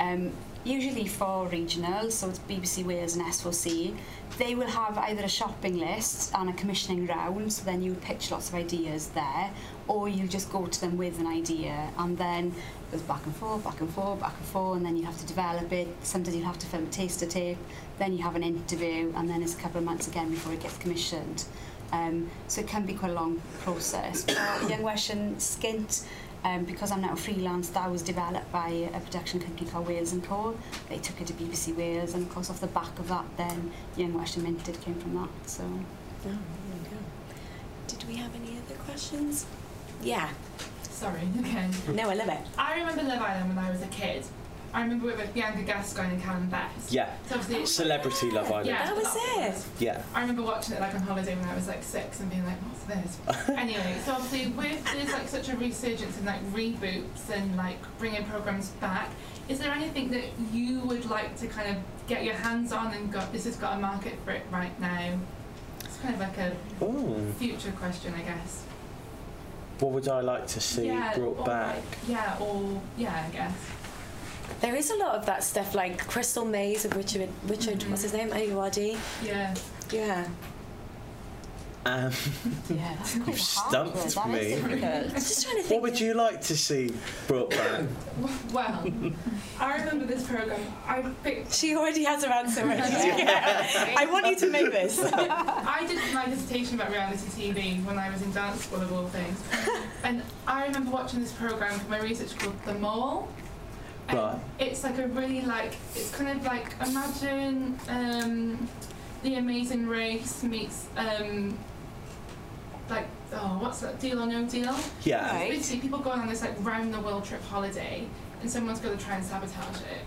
um, usually for regional, so it's BBC Wales and S4C, they will have either a shopping list and a commissioning round, so then you pitch lots of ideas there, or you just go to them with an idea and then it goes back and forth, back and forth, back and forth, and then you have to develop it. Sometimes you have to film a taster tape, then you have an interview, and then it's a couple of months again before it gets commissioned. Um, so it can be quite a long process. For Young Welsh and Skint, um, because I'm now freelance, that was developed by a production company called Wales and Co. They took it to BBC Wales, and of course, off the back of that, then Young Welsh and Minted came from that. So Oh, there we go. Did we have any other questions? Yeah. Sorry, Okay. No, I love it. I remember Love Island when I was a kid. I remember with Bianca Gascoigne and Callum Best. Yeah. So obviously, it's- Celebrity Love Island. yeah, That was it. Yeah. I remember watching it like on holiday when I was like six and being like, what's this? anyway, so obviously with there's like such a resurgence in like reboots and like bringing programs back, is there anything that you would like to kind of get your hands on and got this has got a market for it right now? It's kind of like a Ooh. future question, I guess. What would I like to see yeah, brought or back? Like, yeah, or yeah, I guess. There is a lot of that stuff, like Crystal Maze of Richard. Richard, Mhm. what's his name? Ayoade. Yeah. Yeah. Um, yeah, that's You've stumped that is me. I was just trying to what would you like to see brought back? Well, I remember this program. I picked She already has her answer ready. I want you to make this. I did my dissertation about reality TV when I was in dance school of all things. And I remember watching this program for my research called The Mole. And Right. It's like a really like it's kind of like imagine um, the Amazing Race meets um, like oh what's that Deal or No Deal? Yeah. Right. Basically, people going on this like round the world trip holiday, and someone's going to try and sabotage it.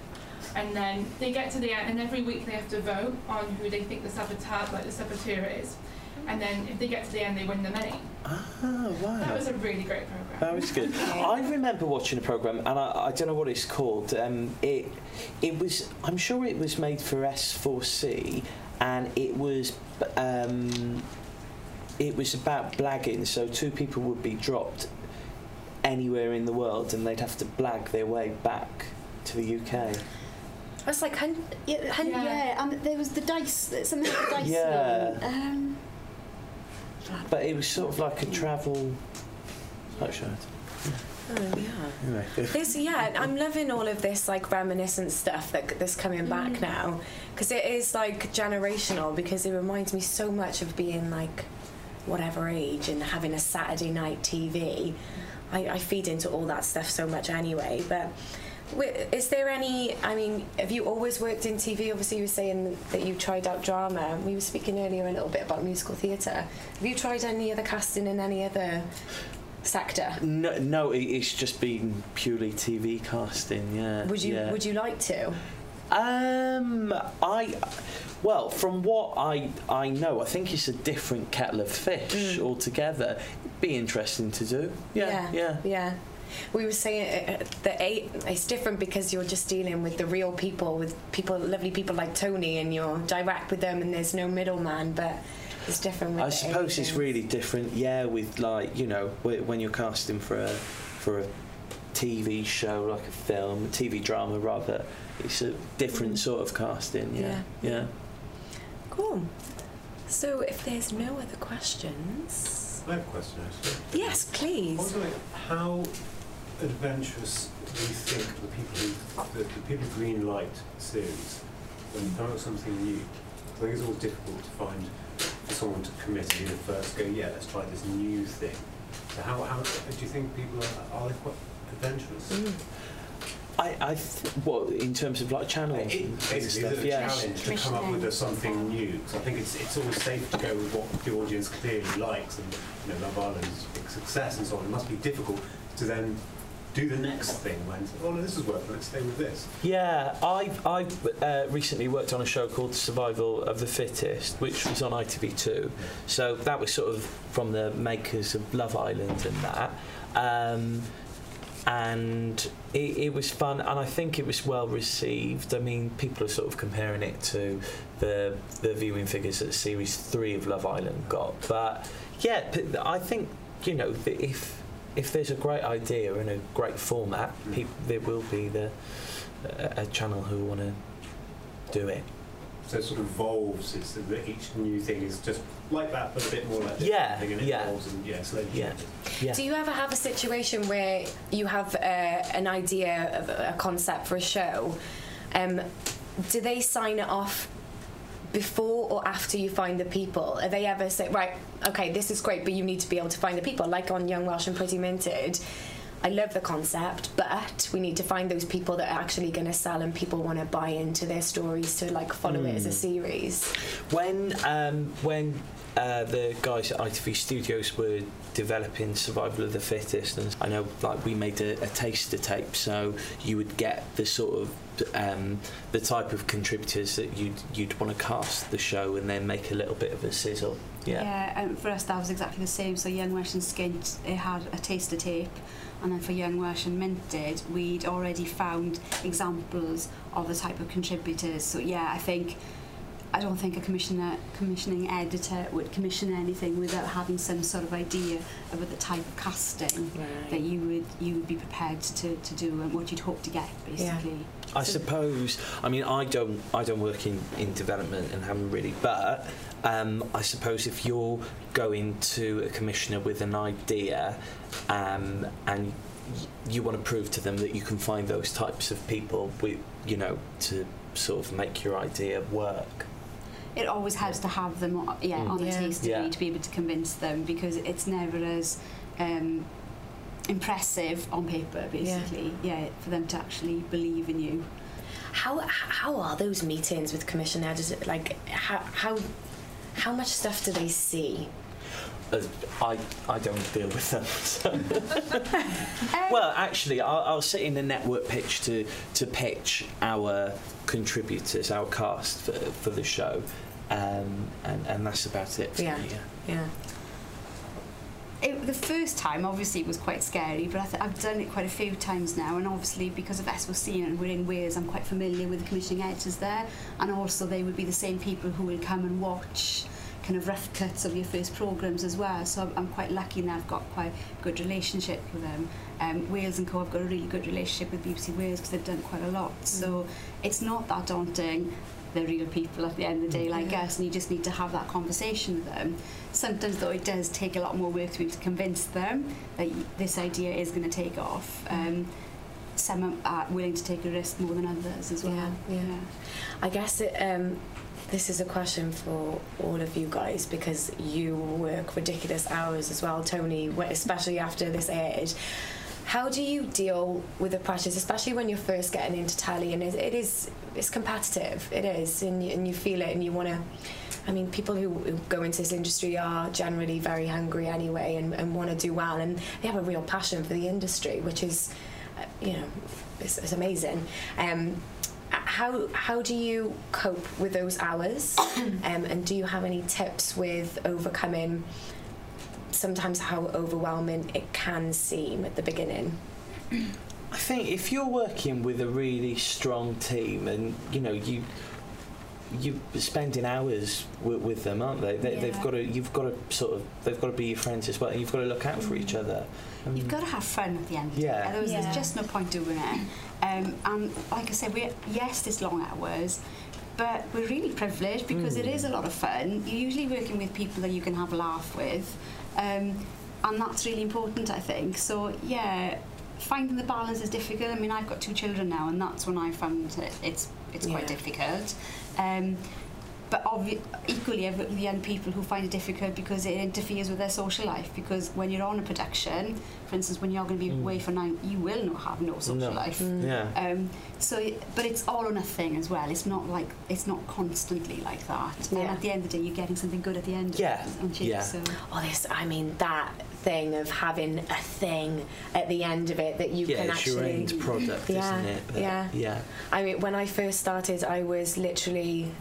And then they get to the end, and every week they have to vote on who they think the saboteur, like the saboteur is. And then if they get to the end, they win the money. Ah, wow. That was a really great program. That was good. I remember watching a program, and I, I don't know what it's called. Um, it it was I'm sure it was made for S4C, and it was um, it was about blagging. So two people would be dropped anywhere in the world, and they'd have to blag their way back to the UK. It's like hun- yeah, hun- Yeah. Yeah, and there was the dice, something like the dice Yeah. one. Um, But it was sort of like a travel. Oh, shit. Oh yeah. Anyway. This yeah, I'm loving all of this like reminiscent stuff that that's coming back mm. now because it is like generational because it reminds me so much of being like whatever age and having a Saturday night TV. I, I feed into all that stuff so much anyway, but. Is there any? I mean, have you always worked in TV? Obviously, you were saying that you tried out drama. We were speaking earlier a little bit about musical theatre. Have you tried any other casting in any other sector? No, no, it's just been purely TV casting. Yeah. Would you yeah. Would you like to? Um, I, well, from what I I know, I think it's a different kettle of fish Mm. altogether. It'd be interesting to do. Yeah, yeah. yeah. We were saying uh, that a, it's different because you're just dealing with the real people, with people, lovely people like Tony, and you're direct with them, and there's no middleman. But it's different. With I the suppose it's really different. Yeah, with like you know when you're casting for a for a TV show like a film, a TV drama rather. It's a different sort of casting. Yeah, Yeah. yeah. cool. So, if there's no other questions, I have a question actually. yes, I please. was wondering how adventurous do you think the people who the, the people who green light series when you come up with something new? I think it's always difficult to find for someone to commit and the first go, yeah, let's try this new thing. So how, how do you think people are, are they quite adventurous? Mm. I, I th- what in terms of like channeling It, and stuff, it's a yeah. challenge to come up with a something new. So I think it's it's always safe to go with what the audience clearly likes, and you know, Love Island's big success and so on. It must be difficult to then do the next thing when, oh no, this is worked, let's stay with this. Yeah, I I uh, recently worked on a show called Survival of the Fittest, which was on ITV2. So that was sort of from the makers of Love Island and that. Um, and it, it was fun, and I think it was well received. I mean, people are sort of comparing it to the the viewing figures that series three of Love Island got. But yeah, I think you know if if there's a great idea and a great format, there will be the a, a channel who want to do it. So it sort of evolves. It's that each new thing is just like that, but a bit more like this Yeah, thing, and it yeah. evolves and yeah, slowly Yeah. Yeah. Do you ever have a situation where you have uh, an idea of a concept for a show? Um, do they sign it off before or after you find the people? Are they ever say, right, okay, this is great, but you need to be able to find the people? Like on Young Welsh and Pretty Minted, I love the concept, but we need to find those people that are actually going to sell and people want to buy into their stories to like follow it as a Mm. series. When um, when Uh, the guys at ITV Studios were developing Survival of the Fittest, and I know like we made a, a taster tape, so you would get the sort of um, the type of contributors that you'd you'd want to cast the show, and then make a little bit of a sizzle. Yeah. Yeah, and for us that was exactly the same. So Young Welsh and Skint, it had a taster tape, and then for Young Welsh and Minted, we'd already found examples of the type of contributors. So yeah, I think I don't think a commissioner, commissioning editor would commission anything without having some sort of idea about the type of casting that you would you would be prepared to, to do and what you'd hope to get basically. I So- suppose. I mean, I don't. I don't work in, in development and haven't really. But um, I suppose if you're going to a commissioner with an idea, um, and y- you want to prove to them that you can find those types of people, with you know, to sort of make your idea work. It always helps to have them yeah, Mm. on a Yeah. taster Yeah. to be able to convince them because it's never as um, impressive on paper basically yeah. for them to actually believe in you How how are those meetings with commission editors? Like how how how much stuff do they see? Uh, I I don't deal with them. so- well, actually, I'll, I'll sit in the network pitch to to pitch our contributors, our cast for, for the show, um, and and that's about it. For Yeah. me, Yeah. it, the first time obviously it was quite scary but I th- I've done it quite a few times now and obviously because of S4C and we're in Wales I'm quite familiar with the commissioning editors there and also they would be the same people who will come and watch kind of rough cuts of your first programmes as well. So I'm, quite lucky now I've got quite a good relationship with them. Um, Wales and Co I've got a really good relationship with BBC Wales because they've done quite a lot. So it's not that daunting. They're real people at the end of the day like Yeah. us and you just need to have that conversation with them. Sometimes though it does take a lot more work to be able to convince them that this idea is going to take off. Um, some are willing to take a risk more than others as well. Yeah, yeah. I guess it, um, this is a question for all of you guys because you work ridiculous hours as well, Tony, especially after this aired. How do you deal with the pressures, especially when you're first getting into telly and it, is it's competitive, it is, and you, and you feel it and you want to. I mean, people who, who go into this industry are generally very hungry anyway and, and want to do well, and they have a real passion for the industry, which is, uh, you know, it's, it's amazing. Um, how how do you cope with those hours um, and do you have any tips with overcoming sometimes how overwhelming it can seem at the beginning I think if you're working with a really strong team, and you know you you're spending hours with, with them, aren't they? they They've Yeah. got to you've got to sort of they've got to be your friends as well, and you've got to look out for each other. Um, You've got to have fun at the end. of the day. Yeah. Otherwise, Yeah. there's just no point doing it. Um, and like I said, we yes, it's long hours, but we're really privileged because it Mm. is a lot of fun. You're usually working with people that you can have a laugh with, um, and that's really important, I think. So yeah, finding the balance is difficult. I mean, I've got two children now, and that's when I found it, it's it's quite difficult. Um, but obvi- equally, I've worked young people who find it difficult because it interferes with their social life. Because when you're on a production, for instance, when you're going to be Mm. away for nine, you will not have no social No. life. Mm. Yeah. Um, so, but it's all or nothing as well. It's not like it's not constantly like that. And at the end of the day, you're getting something good at the end. Yeah, Of it, you? yeah. So, Oh, this, I mean, that thing of having a thing at the end of it that you yeah, can it's your actually. end product, Yeah, isn't it? But- yeah. Yeah. I mean, when I first started, I was literally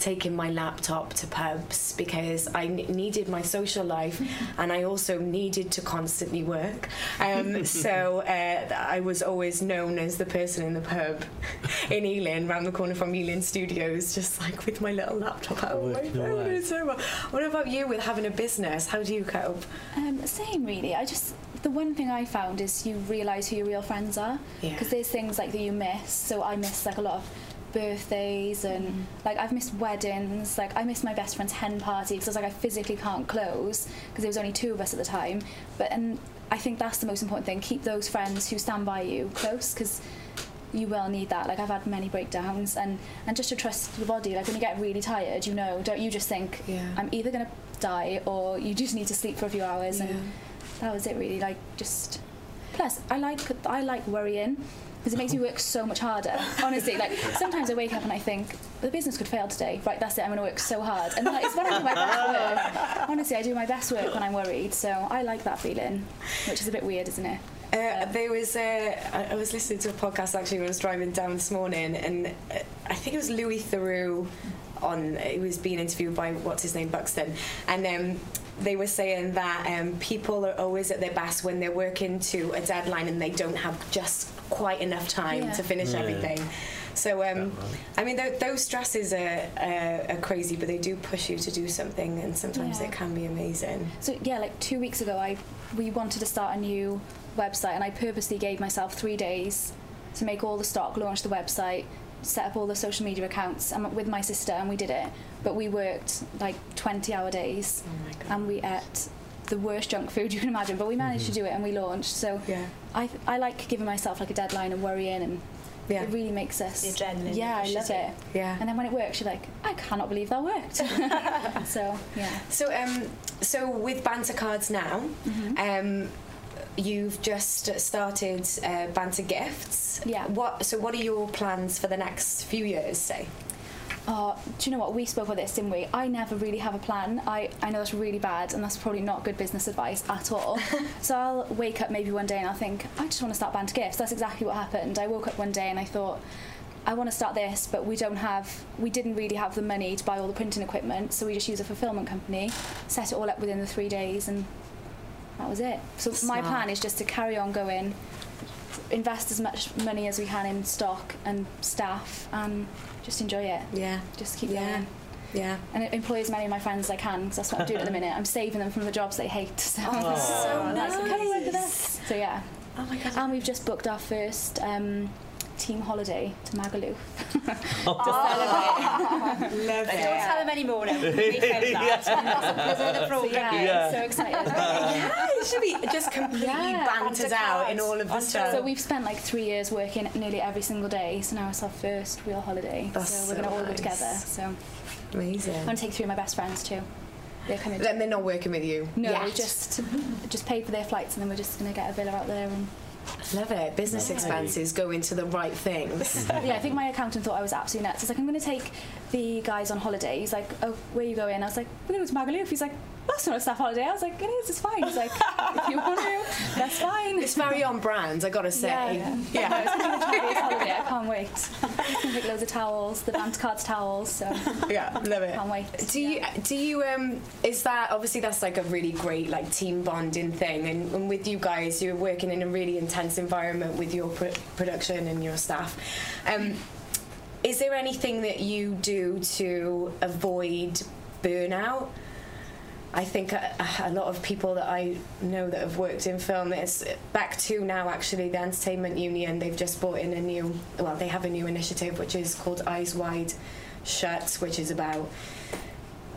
taking my laptop to pubs because I n- needed my social life and I also needed to constantly work. Um, so uh, I was always known as the person in the pub in Ealing, round the corner from Ealing Studios, just like with my little laptop out. my phone. so- What about you with having a business? How do you cope? Um, same really. I just the one thing I found is you realise who your real friends are Yeah. because there's things like that you miss. So I miss like a lot of birthdays and mm-hmm. like I've missed weddings. Like I missed my best friend's hen party because I was like I physically can't close because there was only two of us at the time. But and I think that's the most important thing. Keep those friends who stand by you close because you will need that. Like I've had many breakdowns and and just to trust your body. Like when you get really tired, you know, don't you just think Yeah. I'm either gonna die or you just need to sleep for a few hours Yeah. and that was it really like just plus I like I like worrying because it makes me work so much harder honestly. Like sometimes I wake up and I think the business could fail today. Right that's it I'm going to work so hard. And like, it's when I do my best work. Honestly I do my best work when I'm worried so I like that feeling which is a bit weird isn't it? Uh, there was uh, I was listening to a podcast actually when I was driving down this morning, and uh, I think it was Louis Theroux on. He was being interviewed by what's his name Buxton, and um, they were saying that um, people are always at their best when they're working to a deadline and they don't have just quite enough time Yeah. to finish Yeah. everything. So um, I mean, th- those stresses are, uh, are crazy, but they do push you to do something, and sometimes Yeah. it can be amazing. So yeah, like two weeks ago, I we wanted to start a new website, and I purposely gave myself three days to make all the stock, launch the website, set up all the social media accounts, and with my sister, and we did it. But we worked like 20-hour days, Oh and we ate the worst junk food you can imagine. But we managed to do it, and we launched. So yeah. I I like giving myself like a deadline and worrying, and Yeah. it really makes us. The adrenaline Yeah, I love you. it. Yeah. And then when it works, you're like, I cannot believe that worked. so yeah. So, um, so with banter cards now, um, you've just started uh, banter gifts. Yeah. What? So, what are your plans for the next few years? Say. Oh, do you know what? We spoke about this, didn't we? I never really have a plan. I, I know that's really bad and that's probably not good business advice at all. so I'll wake up maybe one day and I'll think, I just want to start Banter Gifts. That's exactly what happened. I woke up one day and I thought, I want to start this, but we don't have, we didn't really have the money to buy all the printing equipment, so we just use a fulfillment company, set it all up within the three days, and that was it. So my plan is just to carry on going, invest as much money as we can in stock and staff, and just enjoy it. Yeah. Just keep Yeah. going. Yeah. And employ as many of my friends as I can, because that's what I'm doing at the minute. I'm saving them from the jobs they hate. So, Oh, that's so I'm like, come work with us. So yeah. Oh my god. And we've just booked our first um, team holiday to Magaluf. Oh, Love Don't tell them anymore now. We found that. That's So yeah, Yeah. so excited. Yeah, it should be just completely Yeah. bantered out in all of the stuff. So we've spent like three years working nearly every single day. So now it's our first real holiday. That's so we're so gonna all go together. So Amazing. I'm Amazing. gonna take three of my best friends too. They're coming. Then they're not working with you. no, yet. we just just paid for their flights and then we're just gonna get a villa out there and love it. Business expenses go into the right things. yeah, I think my accountant thought I was absolutely nuts. He's like, I'm going to take the guys on holiday. He's like, oh, where are you going? I was like, we're going to Magaluf. He's like, that's not a staff holiday. I was like, it is, it's fine. He's like, if you want to, that's fine. it's very on brand, I gotta say. Yeah, yeah. it's going to a two days holiday. I can't wait. He's going loads of towels, the banter cards towels. So Yeah, love it. can't wait. Do you do you um is that obviously that's like a really great like team bonding thing and, and with you guys you're working in a really intense environment with your pr- production and your staff um is there anything that you do to avoid burnout I think a, a lot of people that I know that have worked in film it's back to now actually the entertainment union they've just brought in a new well they have a new initiative which is called Eyes Wide Shut which is about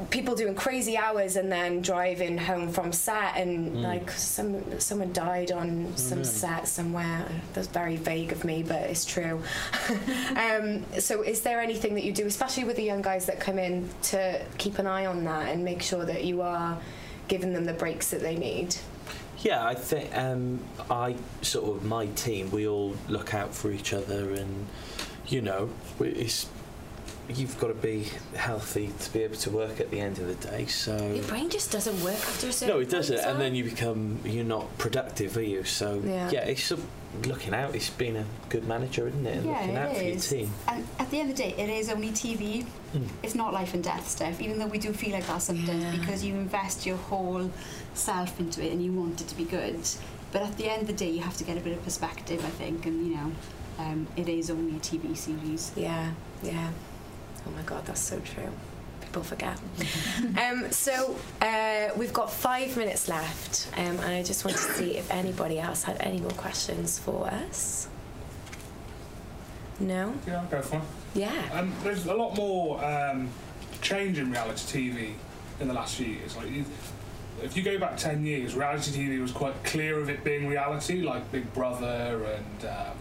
people doing crazy hours and then driving home from set and Mm. like some someone died on some no. set somewhere that's very vague of me but it's true um, so is there anything that you do especially with the young guys that come in to keep an eye on that and make sure that you are giving them the breaks that they need Yeah, I think um, I sort of my team. We all look out for each other, and you know, we- it's you've got to be healthy to be able to work at the end of the day. So your brain just doesn't work after a certain no, it doesn't, point, and then you become you're not productive, are you? So Yeah. yeah, it's sort looking out. It's being a good manager, isn't it? And Yeah, looking it out for your team. And at the end of the day, it is only TV. Mm. It's not life and death stuff, even though we do feel like that sometimes Yeah. because you invest your whole self into it and you want it to be good. But at the end of the day, you have to get a bit of perspective, I think, and you know, um, it is only a TV series. Yeah, yeah. Oh my god, that's so true. People forget. um, so uh, we've got five minutes left, um, and I just want to see if anybody else had any more questions for us. No? Yeah, I'll go for it. Yeah. Um, there's a lot more um, change in reality TV in the last few years. Like, you, if you go back ten years, reality TV was quite clear of it being reality, like Big Brother and um,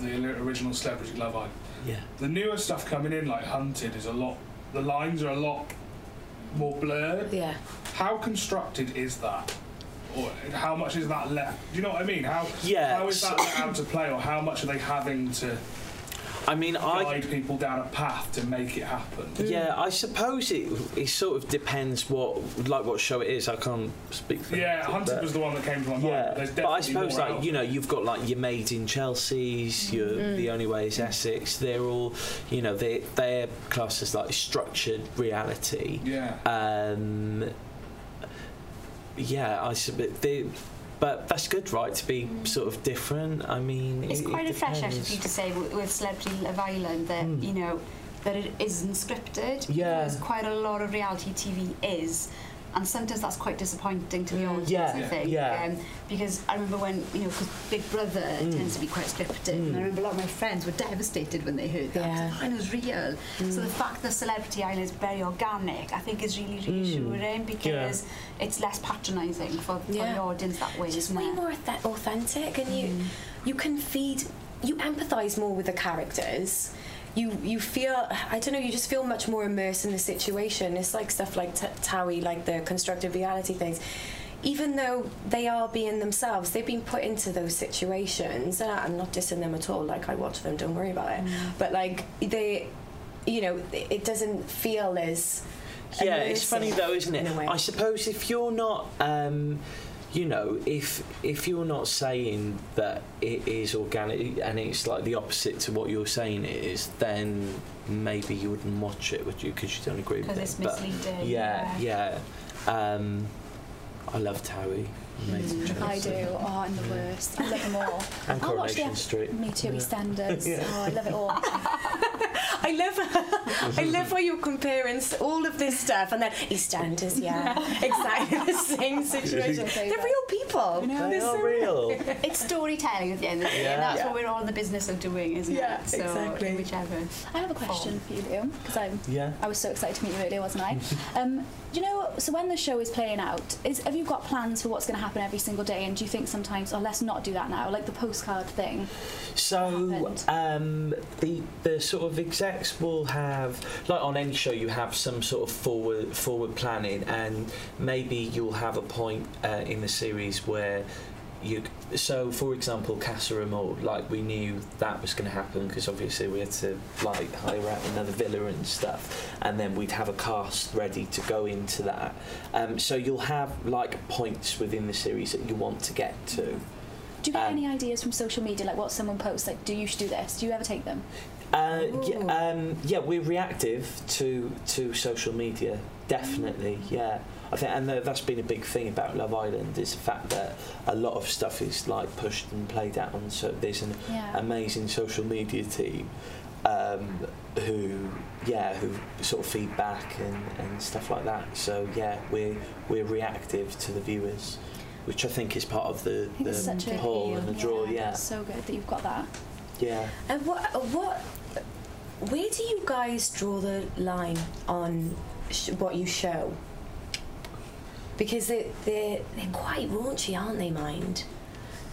the original Celebrity Love Island. Yeah. The newer stuff coming in, like Hunted, is a lot. The lines are a lot more blurred. Yeah. How constructed is that? Or how much is that left? Do you know what I mean? How Yeah. how is that let out to play, or how much are they having to I mean, I guide people down a path to make it happen? yeah, I suppose it it sort of depends what like what show it is. I can't speak for Yeah, Hunted, Hunted was the one that came to my mind. Yeah, but but I suppose like out you know you've got like your made in Chelsea's, your Mm. the only way is Essex. They're all you know they they're classed as like structured reality. Yeah. Um, yeah, I suppose they. But that's good, right? To be sort of different. I mean, It's it- it quite a fresh depends. attitude to say with, with Celebrity Love Island that Mm. you know that it isn't scripted. Yeah. because quite a lot of reality TV is. And sometimes that's quite disappointing to the Mm. audience, Yeah, I think. yeah. Um, because I remember when, you know, because Big Brother Mm. tends to be quite scripted. And I Mm. remember a lot of my friends were devastated when they heard that. Yeah. because Mine was real. So the fact that Celebrity Island is very organic, I think is really reassuring because it's less patronising for, for Yeah. the audience that way. It's way more authentic, and you you can feed, you empathise more with the characters. You you feel I don't know. You just feel much more immersed in the situation. It's like stuff like t- Towie, like the constructed reality things. Even though they are being themselves, they've been put into those situations, and I'm not dissing them at all. Like I watch them, don't worry about it. But like they, you know, it doesn't feel as Yeah, it's funny though, isn't in it? a way. I suppose if you're not, um, you know, if if you're not saying that it is organic and it's like the opposite to what you're saying it is, then maybe you wouldn't watch it, would you? Because you don't agree with it. Because it. it's misleading. yeah, yeah. Um, I love Towie. Mm. I do. Oh, I'm the worst. I love them all. And I'll watch the Coronation Street. Me too, Yeah. EastEnders. Yeah. Oh, I love it all. I love, I love how you're comparing all of this stuff, and then EastEnders, yeah, exactly the same situation. Okay, They're real people. You know, They They're are so- real. It's storytelling at the end of the day, Yeah. and that's Yeah. what we're all in the business of doing, isn't Yeah, it? So, exactly. whichever. I have a question for you, Liam, because I'm Yeah. I was so excited to meet you earlier, wasn't I? um, do you know? So when the show is playing out, is have you got plans for what's going to happen every single day? And do you think sometimes, oh, let's not do that now, like the postcard thing? So um, the the sort of execs will have like on any show you have some sort of forward forward planning and maybe you'll have a point uh, in the series where you so for example Casa Amor like we knew that was going to happen because obviously we had to like hire out another villa and stuff and then we'd have a cast ready to go into that um, so you'll have like points within the series that you want to get to Do you get Um, any ideas from social media, like what someone posts, like, do you should do this? Do you ever take them? Uh, yeah, um, yeah, we're reactive to to social media, definitely. Yeah, I think, and that's been a big thing about Love Island is the fact that a lot of stuff is like pushed and played out on. So there's an Yeah. amazing social media team um, who, yeah, who sort of feedback and, and stuff like that. So yeah, we're we're reactive to the viewers, which I think is part of the, I think it's the pull and the draw. Yeah, so good that you've got that. yeah. And what, what, where do you guys draw the line on sh- what you show because they they they're quite raunchy, aren't they? Mind.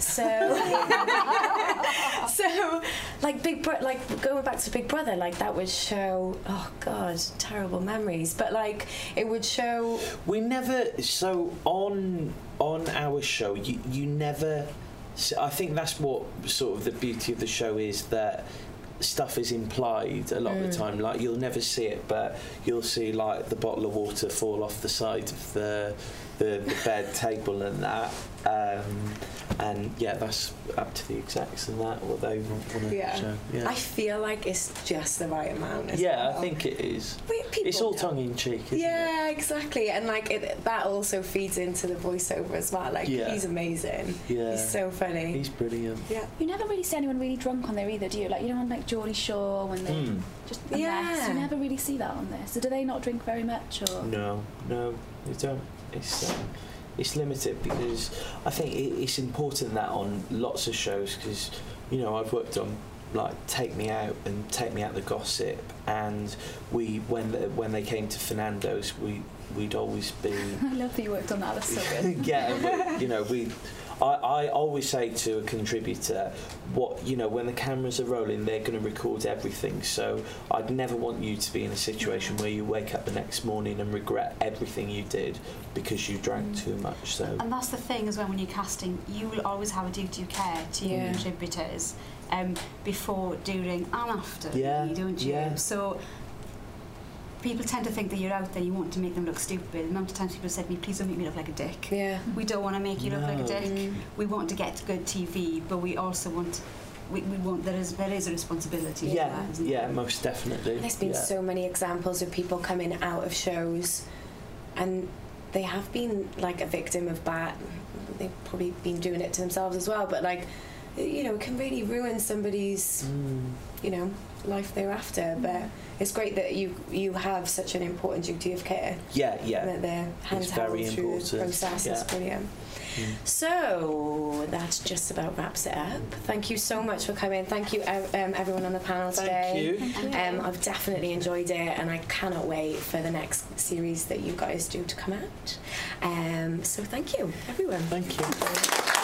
So, so like Big Bro- like going back to Big Brother, like that would show. Oh God, terrible memories. But like it would show. We never. So on on our show, you you never. I think that's what sort of the beauty of the show is that stuff is implied a lot of the Mm. time. Like you'll never see it, but you'll see like the bottle of water fall off the side of the the, the bed table and that. Um, and yeah, that's up to the execs and that what they want to Yeah. show. Yeah. I feel like it's just the right amount. As yeah, well. I think it is. People It's all don't. tongue in cheek, isn't it? Yeah, exactly, and like it, that also feeds into the voiceover as well. Like Yeah. he's amazing. Yeah. He's so funny. He's brilliant. yeah. You never really see anyone really drunk on there either, do you? Like you know on like Geordie Shore when they Mm. just a mess. Yeah. You never really see that on there. So do they not drink very much or? No, no, they don't. It's um, it's limited because I think it, it's important that on lots of shows because you know I've worked on like Take Me Out and Take Me Out the Gossip and we when the, when they came to Fernando's we we'd always be I love that you worked on that. That's so good. yeah, we, you know, we. I, I always say to a contributor, what you know, when the cameras are rolling, they're going to record everything. So I'd never want you to be in a situation where you wake up the next morning and regret everything you did because you drank too much. So And that's the thing as well when you're casting, you will always have a duty of care to your Yeah. contributors um, before, during, and after, Yeah, don't you? yeah. So people tend to think that you're out there, you want to make them look stupid. The amount of times people have said to me, please don't make me look like a dick. Yeah. We don't want to make you look like a dick. Mm. We want to get good TV, but we also want, we, we want, there is, there is a responsibility as yeah, well, isn't yeah, there? most definitely. There's been yeah. so many examples of people coming out of shows, and they have been like a victim of bad. They've probably been doing it to themselves as well, but like, you know, it can really ruin somebody's Mm. you know life thereafter. But it's great that you you have such an important duty of care Yeah, yeah. that they're hands It's very held through the important, process. It's yeah. brilliant. Mm. So that just about wraps it up. Thank you so much for coming. Thank you, um, everyone on the panel today. Thank you. Um, I've definitely enjoyed it, and I cannot wait for the next series that you guys do to come out. Um, so thank you, everyone. Thank you.